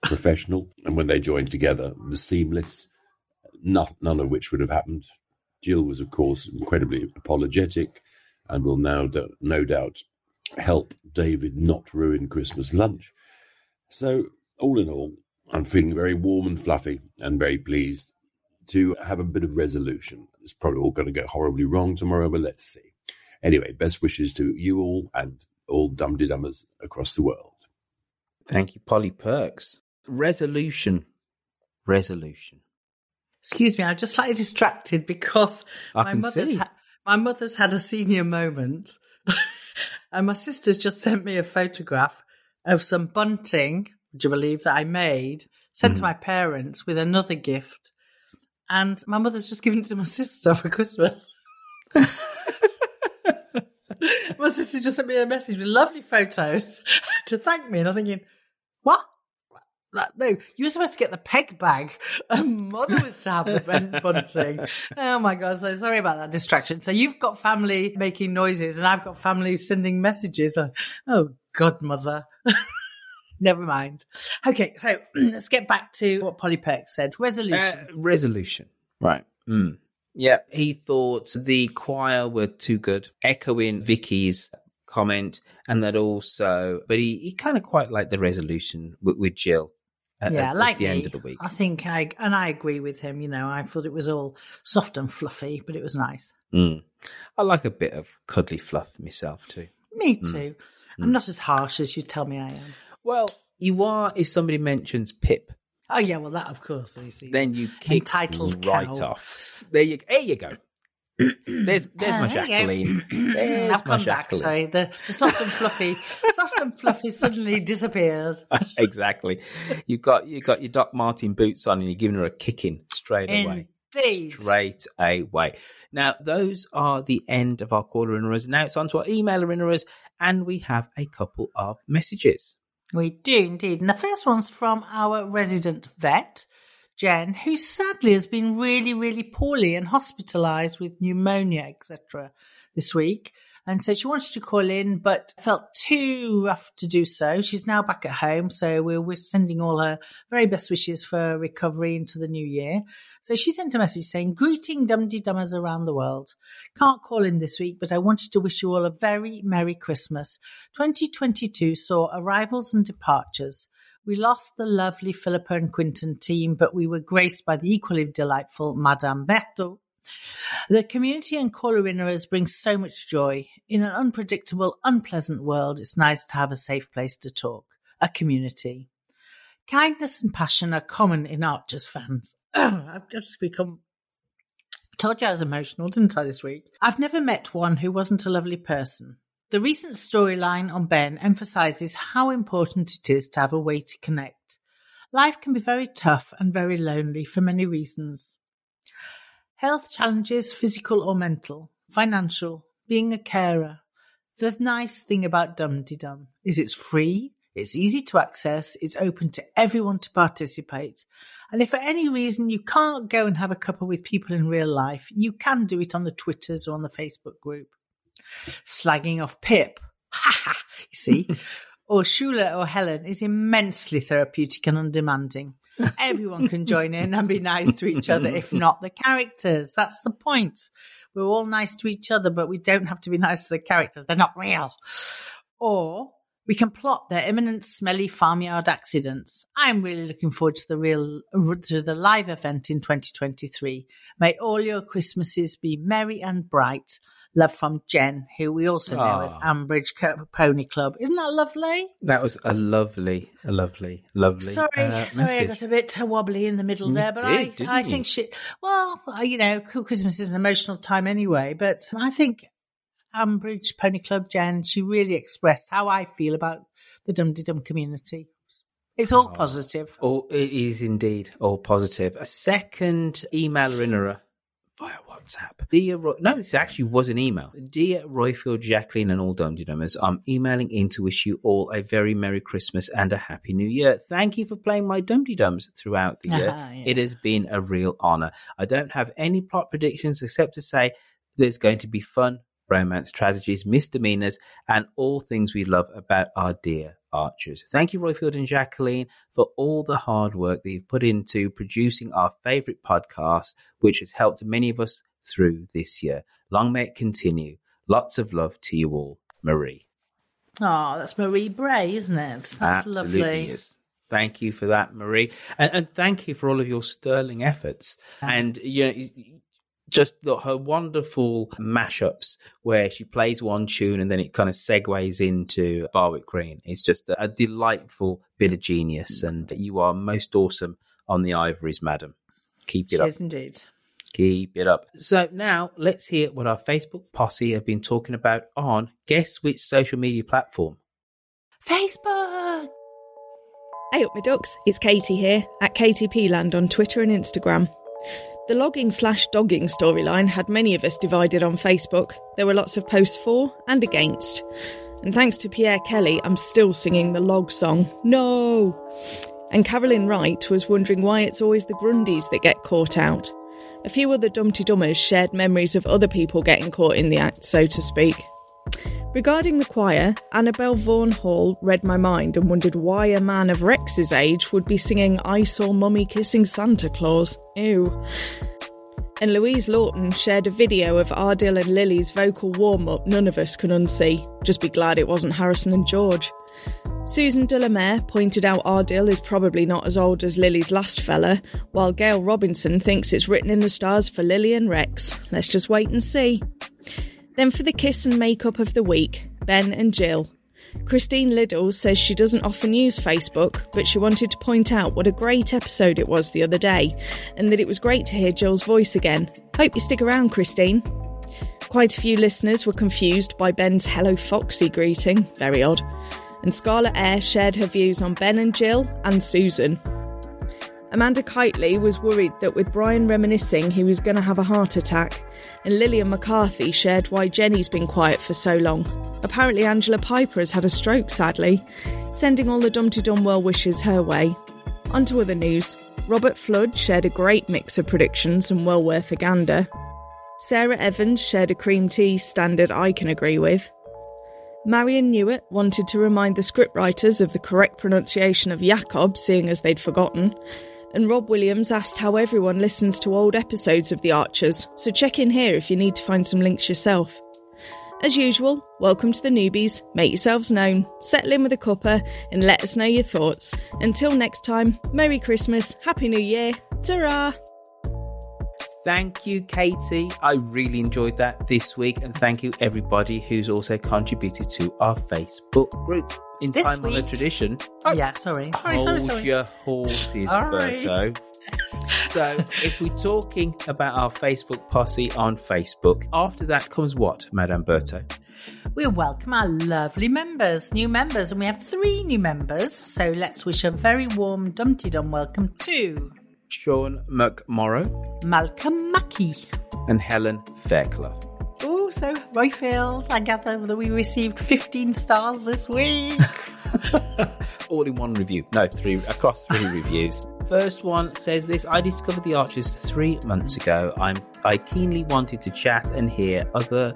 professional. *laughs* And when they joined together, it was seamless. Not, none of which would have happened. Jill was, of course, incredibly apologetic and will now, do- no doubt, help David not ruin Christmas lunch. So, all in all, I'm feeling very warm and fluffy and very pleased to have a bit of resolution. It's probably all going to go horribly wrong tomorrow, but let's see. Anyway, best wishes to you all and all Dum Dee Dummers across the world. Thank you, Polly Perks. Resolution. Resolution. Excuse me, I'm just slightly distracted because I my mother's ha- my mother's had a senior moment, *laughs* and my sister's just sent me a photograph of some bunting. Would you believe that I made? Sent Mm. to my parents with another gift, and my mother's just given it to my sister for Christmas. *laughs* my sister just sent me a message with lovely photos *laughs* to thank me, and I'm thinking, what? That, no, you were supposed to get the peg bag. *laughs* And mother was to have the bun- bunting. Oh my god! So sorry about that distraction. So you've got family making noises, and I've got family sending messages. Like, oh God, mother. *laughs* Never mind. Okay, so *clears throat* let's get back to what Polly Perks said. Resolution. Uh, resolution. Right. Mm. Yeah, he thought the choir were too good, echoing Vicky's comment, and that also, but he, he kind of quite liked the resolution with, with Jill at, yeah, at- like at the me. end of the week. I think I and I agree with him. You know, I thought it was all soft and fluffy, but it was nice. Mm. I like a bit of cuddly fluff myself too. Me Mm. too. I'm not as harsh as you tell me I am. Well, you are if somebody mentions Pip, Oh yeah, well that of course. You see, then you kick Entitled right cow. off. There you, there you go. There's there's my Ah, there. Jacqueline. *clears throat* There's I've my come back. Jacqueline. Sorry, the, the soft and fluffy, soft and fluffy suddenly disappeared. *laughs* exactly. You've got you got your Doc Martin boots on, and you're giving her a kicking straight away. Indeed. Straight away. Now, those are the end of our caller inners. Now it's on to our emailer inners, and we have a couple of messages. We do indeed. And the first one's from our resident vet, Jen, who sadly has been really, really poorly and hospitalised with pneumonia, etc., this week. And so she wanted to call in, but felt too rough to do so. She's now back at home, so we're, we're sending all her very best wishes for recovery into the new year. So she sent a message saying, Greeting Dum Dee Dummers around the world. Can't call in this week, but I wanted to wish you all a very Merry Christmas. 2022 saw arrivals and departures. We lost the lovely Philippa and Quinton team, but we were graced by the equally delightful Madame Berto. The community and callerinners bring so much joy. In an unpredictable, unpleasant world, it's nice to have a safe place to talk, a community. Kindness and passion are common in Archers fans. *clears throat* I've just become. Told you I was emotional, didn't I, this week? I've never met one who wasn't a lovely person. The recent storyline on Ben emphasizes how important it is to have a way to connect. Life can be very tough and very lonely for many reasons. Health challenges, physical or mental, financial, being a carer. The nice thing about Dum Dum is it's free, it's easy to access, it's open to everyone to participate. And if for any reason you can't go and have a cuppa with people in real life, you can do it on the Twitters or on the Facebook group. Slagging off Pip, *laughs* ha ha, you see, *laughs* or oh, Shula or Helen is immensely therapeutic and undemanding. Everyone can join in and be nice to each other, if not the characters. That's the point. We're all nice to each other, but we don't have to be nice to the characters. They're not real. Or we can plot their imminent smelly farmyard accidents. I'm really looking forward to the real to the live event in 2023. May all your Christmases be merry and bright. Love from Jen, who we also know as Aw. Ambridge Pony Club. Isn't that lovely? That was a lovely, a lovely, lovely. Sorry, uh, sorry, I got a bit wobbly in the middle You there, but did, I, I think she. Well, you know, Christmas is an emotional time anyway, but I think Ambridge Pony Club Jen, she really expressed how I feel about the Dum Dum community. It's all positive. Oh, it is indeed all positive. A second email inner via WhatsApp. Dear Roy, no, this actually was an email. Dear Roifield, Jacqueline, and all Dum Dummers, I'm emailing in to wish you all a very Merry Christmas and a Happy New Year. Thank you for playing my Dum Dums throughout the year. Ah, yeah. It has been a real honour. I don't have any plot predictions except to say there's going to be fun, romance, tragedies, misdemeanors, and all things we love about our dear archers. Thank you, Roifield and Jacqueline, for all the hard work that you've put into producing our favourite podcast, which has helped many of us through this year. Long may it continue. Lots of love to you all, Marie. Oh, that's Marie Bray, isn't it? That's Absolutely lovely. is. Thank you for that, Marie, and, and thank you for all of your sterling efforts. And you know, just the, her wonderful mashups where she plays one tune and then it kind of segues into Barwick Green. It's just a, a delightful bit of genius, mm. and you are most awesome on the ivories, madam. Keep it up. Cheers indeed. Keep it up. So now let's hear what our Facebook posse have been talking about on guess which social media platform. Facebook. Hey up, my ducks. It's Katie here at KTP Land on Twitter and Instagram. The logging slash dogging storyline had many of us divided on Facebook. There were lots of posts for and against. And thanks to Pierre Kelly, I'm still singing the log song, No! And Carolyn Wright was wondering why it's always the Grundys that get caught out. A few other Dum Dee Dummers shared memories of other people getting caught in the act, so to speak. Regarding the choir, Annabelle Vaughan Hall read my mind and wondered why a man of Rex's age would be singing I Saw Mummy Kissing Santa Claus. Ew. And Louise Lawton shared a video of Adil and Lily's vocal warm up none of us can unsee. Just be glad it wasn't Harrison and George. Susan de la Mare pointed out Adil is probably not as old as Lily's last fella, while Gail Robinson thinks it's written in the stars for Lily and Rex. Let's just wait and see. Then for the kiss and makeup of the week, Ben and Jill. Christine Liddell says she doesn't often use Facebook, but she wanted to point out what a great episode it was the other day, and that it was great to hear Jill's voice again. Hope you stick around, Christine. Quite a few listeners were confused by Ben's Hello Foxy greeting, very odd, and Scarlett Eyre shared her views on Ben and Jill and Susan. Amanda Kitely was worried that with Brian reminiscing, he was going to have a heart attack, and Lillian McCarthy shared why Jenny's been quiet for so long. Apparently, Angela Piper has had a stroke, sadly, sending all the Dum Dee Dum well wishes her way. On to other news. Robert Flood shared a great mix of predictions and well worth a gander. Sarah Evans shared a cream tea standard I can agree with. Marion Newitt wanted to remind the scriptwriters of the correct pronunciation of Jacob, seeing as they'd forgotten. And Rob Williams asked how everyone listens to old episodes of The Archers, so check in here if you need to find some links yourself. As usual, welcome to the newbies, make yourselves known, settle in with a cuppa, and let us know your thoughts. Until next time, Merry Christmas, Happy New Year, ta Thank you, Katie. I really enjoyed that this week, and thank you everybody who's also contributed to our Facebook group. In This time on a week- tradition, oh, oh, yeah, sorry. Sorry, hold sorry, sorry. your horses, Berto. *laughs* So, if we're talking about our Facebook posse on Facebook, after that comes what, Madame Berto? We welcome our lovely members, new members, and we have three new members. So let's wish a very warm Dum Dee Dum welcome to Sean McMorrow Malcolm Mackey. and Helen Fairclough. Oh, so Roy feels, I gather that we received 15 stars this week. *laughs* all in one review. No, three across three *laughs* reviews. First one says this: I discovered the Archers three months ago. I'm I keenly wanted to chat and hear other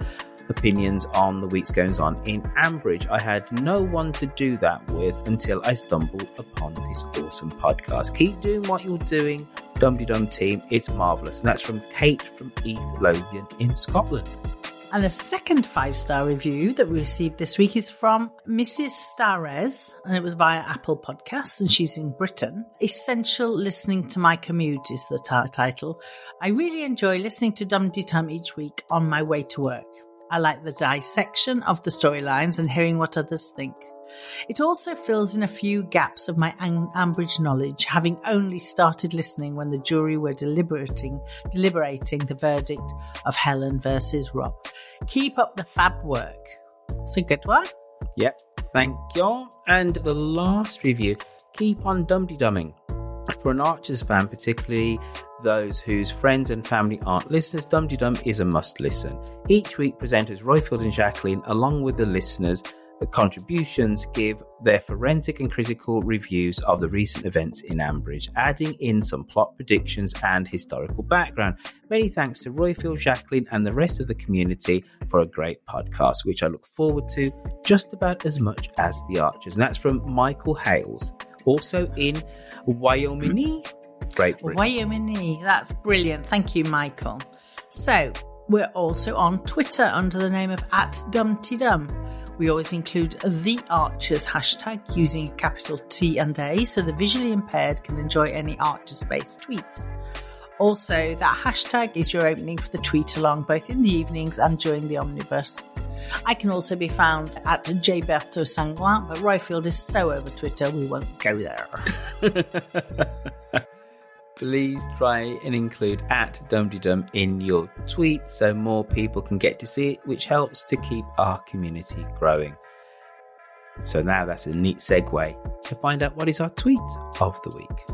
opinions on the week's goings on in Ambridge. I had no one to do that with until I stumbled upon this awesome podcast. Keep doing what you're doing, Dum Dum team. It's marvelous. And that's from Kate from East Lothian in Scotland. And a second five star review that we received this week is from Mrs. Starres, and it was via Apple Podcasts, and she's in Britain. Essential Listening to My Commute is the ti- title. I really enjoy listening to Dum Dum each week on my way to work. I like the dissection of the storylines and hearing what others think. It also fills in a few gaps of my Am- Ambridge knowledge, having only started listening when the jury were deliberating, deliberating the verdict of Helen versus Rob. Keep up the fab work. It's a good one. Yep, thank you. And the last review keep on dum dumming. For an Archers fan, particularly those whose friends and family aren't listeners, Dum Dum is a must listen. Each week, presenters Roifield and Jacqueline, along with the listeners, the contributions give their forensic and critical reviews of the recent events in Ambridge, adding in some plot predictions and historical background. Many thanks to Roifield, Jacqueline, and the rest of the community for a great podcast, which I look forward to just about as much as The Archers. And that's from Michael Hales, also in Wyoming. *clears throat* Great Britain. Wyoming. That's brilliant. Thank you, Michael. So, we're also on Twitter under the name of at Dumtydum. We always include the Archers hashtag using a capital T and A so the visually impaired can enjoy any Archers based tweets. Also, that hashtag is your opening for the tweet along both in the evenings and during the omnibus. I can also be found at Jberto Sanguin, but Roifield is so over Twitter we won't go there. *laughs* Please try and include at Dum in your tweet so more people can get to see it, which helps to keep our community growing. So now that's a neat segue to find out what is our tweet of the week.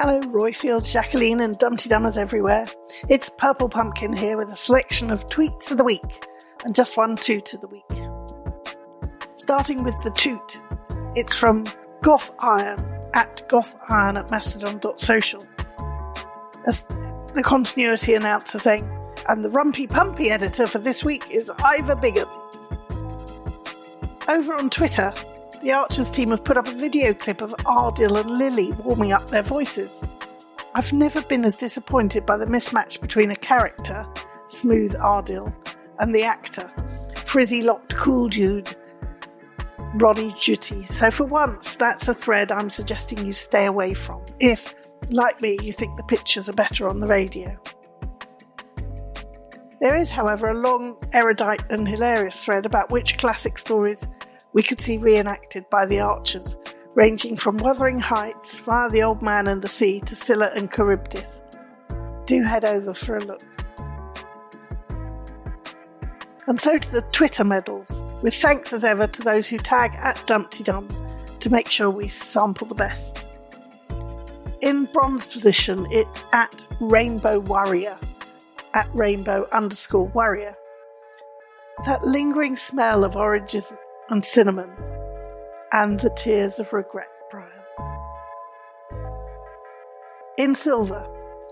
Hello, Roifield, Jacqueline, and Dum Dee Dummers everywhere. It's Purple Pumpkin here with a selection of tweets of the week and just one toot of the week. Starting with the toot, it's from Goth Iron at Goth Iron at mastodon.social. As the continuity announcer saying, and the Rumpy Pumpy editor for this week is Ivor Bigham. Over on Twitter, the Archers team have put up a video clip of Adil and Lily warming up their voices. I've never been as disappointed by the mismatch between a character, smooth Adil, and the actor, frizzy locked cool dude, Ronny Jhutti. So for once, that's a thread I'm suggesting you stay away from, if, like me, you think the pictures are better on the radio. There is, however, a long, erudite, and hilarious thread about which classic stories we could see reenacted by the archers, ranging from Wuthering Heights via the Old Man and the Sea to Scylla and Charybdis. Do head over for a look. And so to the Twitter medals, with thanks as ever to those who tag at Dumpty Dum to make sure we sample the best. In bronze position, it's at Rainbow Warrior, at Rainbow underscore Warrior. That lingering smell of oranges and cinnamon, and the tears of regret, Brian. In silver,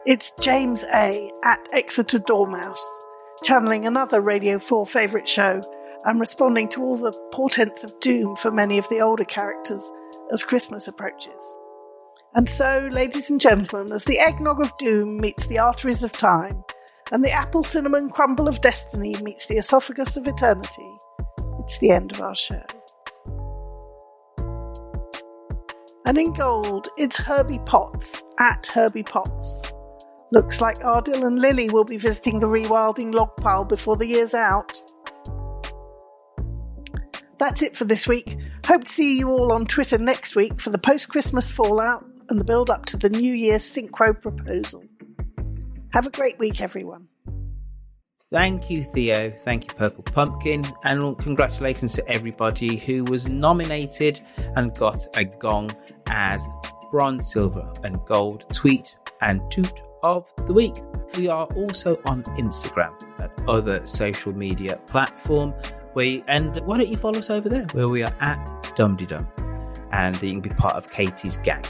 it's James A. at Exeter Dormouse, channeling another Radio 4 favourite show and responding to all the portents of doom for many of the older characters as Christmas approaches. And so, ladies and gentlemen, as the eggnog of doom meets the arteries of time, and the apple cinnamon crumble of destiny meets the esophagus of eternity, it's the end of our show. And in gold, it's Herbie Potts at Herbie Potts. Looks like Adil and Lily will be visiting the rewilding log pile before the year's out. That's it for this week. Hope to see you all on Twitter next week for the post Christmas fallout and the build up to the New Year's synchro proposal. Have a great week, everyone. Thank you, Theo. Thank you, Purple Pumpkin. And congratulations to everybody who was nominated and got a gong as bronze, silver, and gold tweet and toot of the week. We are also on Instagram, that other social media platform. We, and why don't you follow us over there where we are at Dum Dee Dum and you can be part of Katie's gang.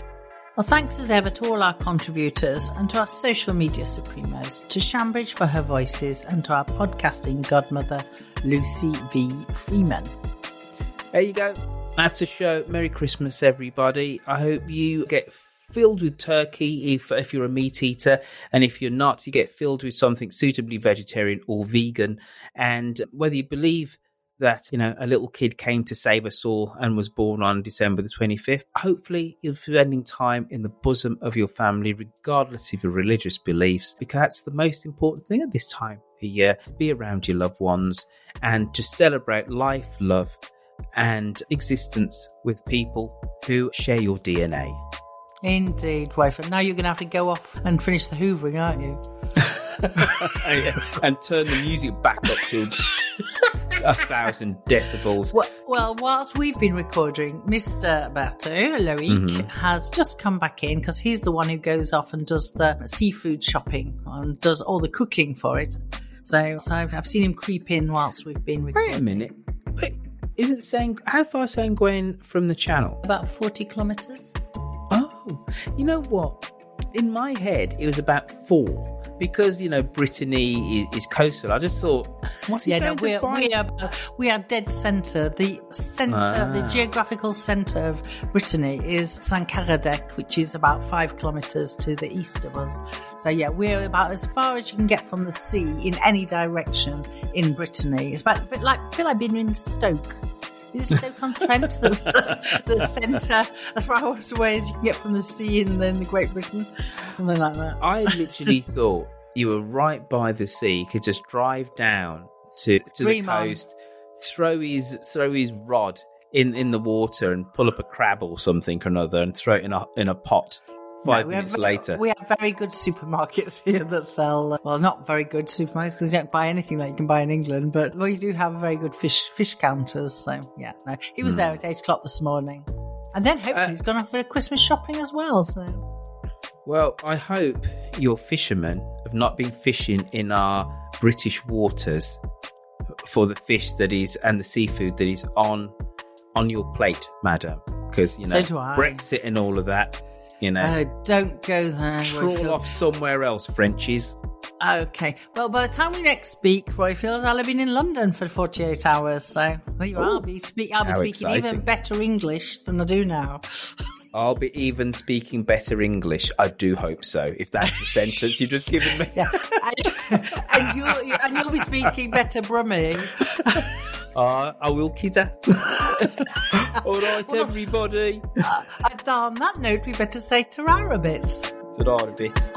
Well, thanks as ever to all our contributors and to our social media supremos, to Shambridge for her voices, and to our podcasting godmother, Lucy V. Freeman. There you go. That's a show. Merry Christmas, everybody. I hope you get filled with turkey if if you're a meat eater, and if you're not, you get filled with something suitably vegetarian or vegan. And whether you believe that you know a little kid came to save us all and was born on December the 25th. Hopefully, you're spending time in the bosom of your family, regardless of your religious beliefs, because that's the most important thing at this time of year. Be around your loved ones and to celebrate life, love, and existence with people who share your DNA. Indeed, wife. Now you're going to have to go off and finish the hoovering, aren't you? *laughs* and turn the music back up to *laughs* a thousand decibels. Well, well, whilst we've been recording, Mr. Berto, Loic, Mhm. has just come back in because he's the one who goes off and does the seafood shopping and does all the cooking for it. So, so I've, I've seen him creep in whilst we've been recording. Wait a minute. Wait, isn't Sang how far is San Gwen from the channel? About 40 kilometres. Oh, you know what? In my head, it was about four because you know Brittany is, is coastal. I just thought, what's yeah, no, we're, we are we are dead centre. The centre, Ah. the geographical centre of Brittany is Sankaradek, which is about five kilometres to the east of us. So yeah, we're about as far as you can get from the sea in any direction in Brittany. It's about a bit like I feel like being in Stoke. Is it Stoke on Trent that's the, the centre as far away as you can get from the sea in then the Great Britain, something like that. I literally *laughs* thought you were right by the sea. You could just drive down to to Dream the on. coast, throw his throw his rod in in the water, and pull up a crab or something or another, and throw it in a in a pot. Five No, minutes ve- later, We have very good supermarkets *laughs* here that sell, uh, well, not very good supermarkets because you don't buy anything that you can buy in England, but we do have very good fish fish counters. So, yeah, no. He was Hmm. there at 8 o'clock this morning. And then hopefully he's gone off for Christmas shopping as well. So, Well, I hope your fishermen have not been fishing in our British waters for the fish that is and the seafood that is on on your plate, madam. Because you know I. Brexit and all of that. You know, Oh, don't go there. trawl Roifield. off somewhere else, Frenchies. Okay. Well, by the time we next speak, Roifield, I'll have been in London for 48 hours. So there you are. I'll be, speak, I'll be speaking even better English than I do now. *laughs* I'll be even speaking better English. I do hope so. If that's the sentence you've just given me. *laughs* and, you'll, and you'll be speaking better Brummie. *laughs* Uh, I will, Kita. *laughs* All right, well, everybody. And on that note, we better say ta a bit. ta a bit.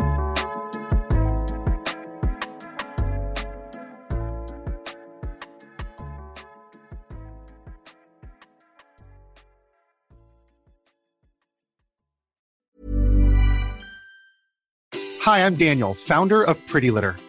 Hi, I'm Daniel, founder of Pretty Litter.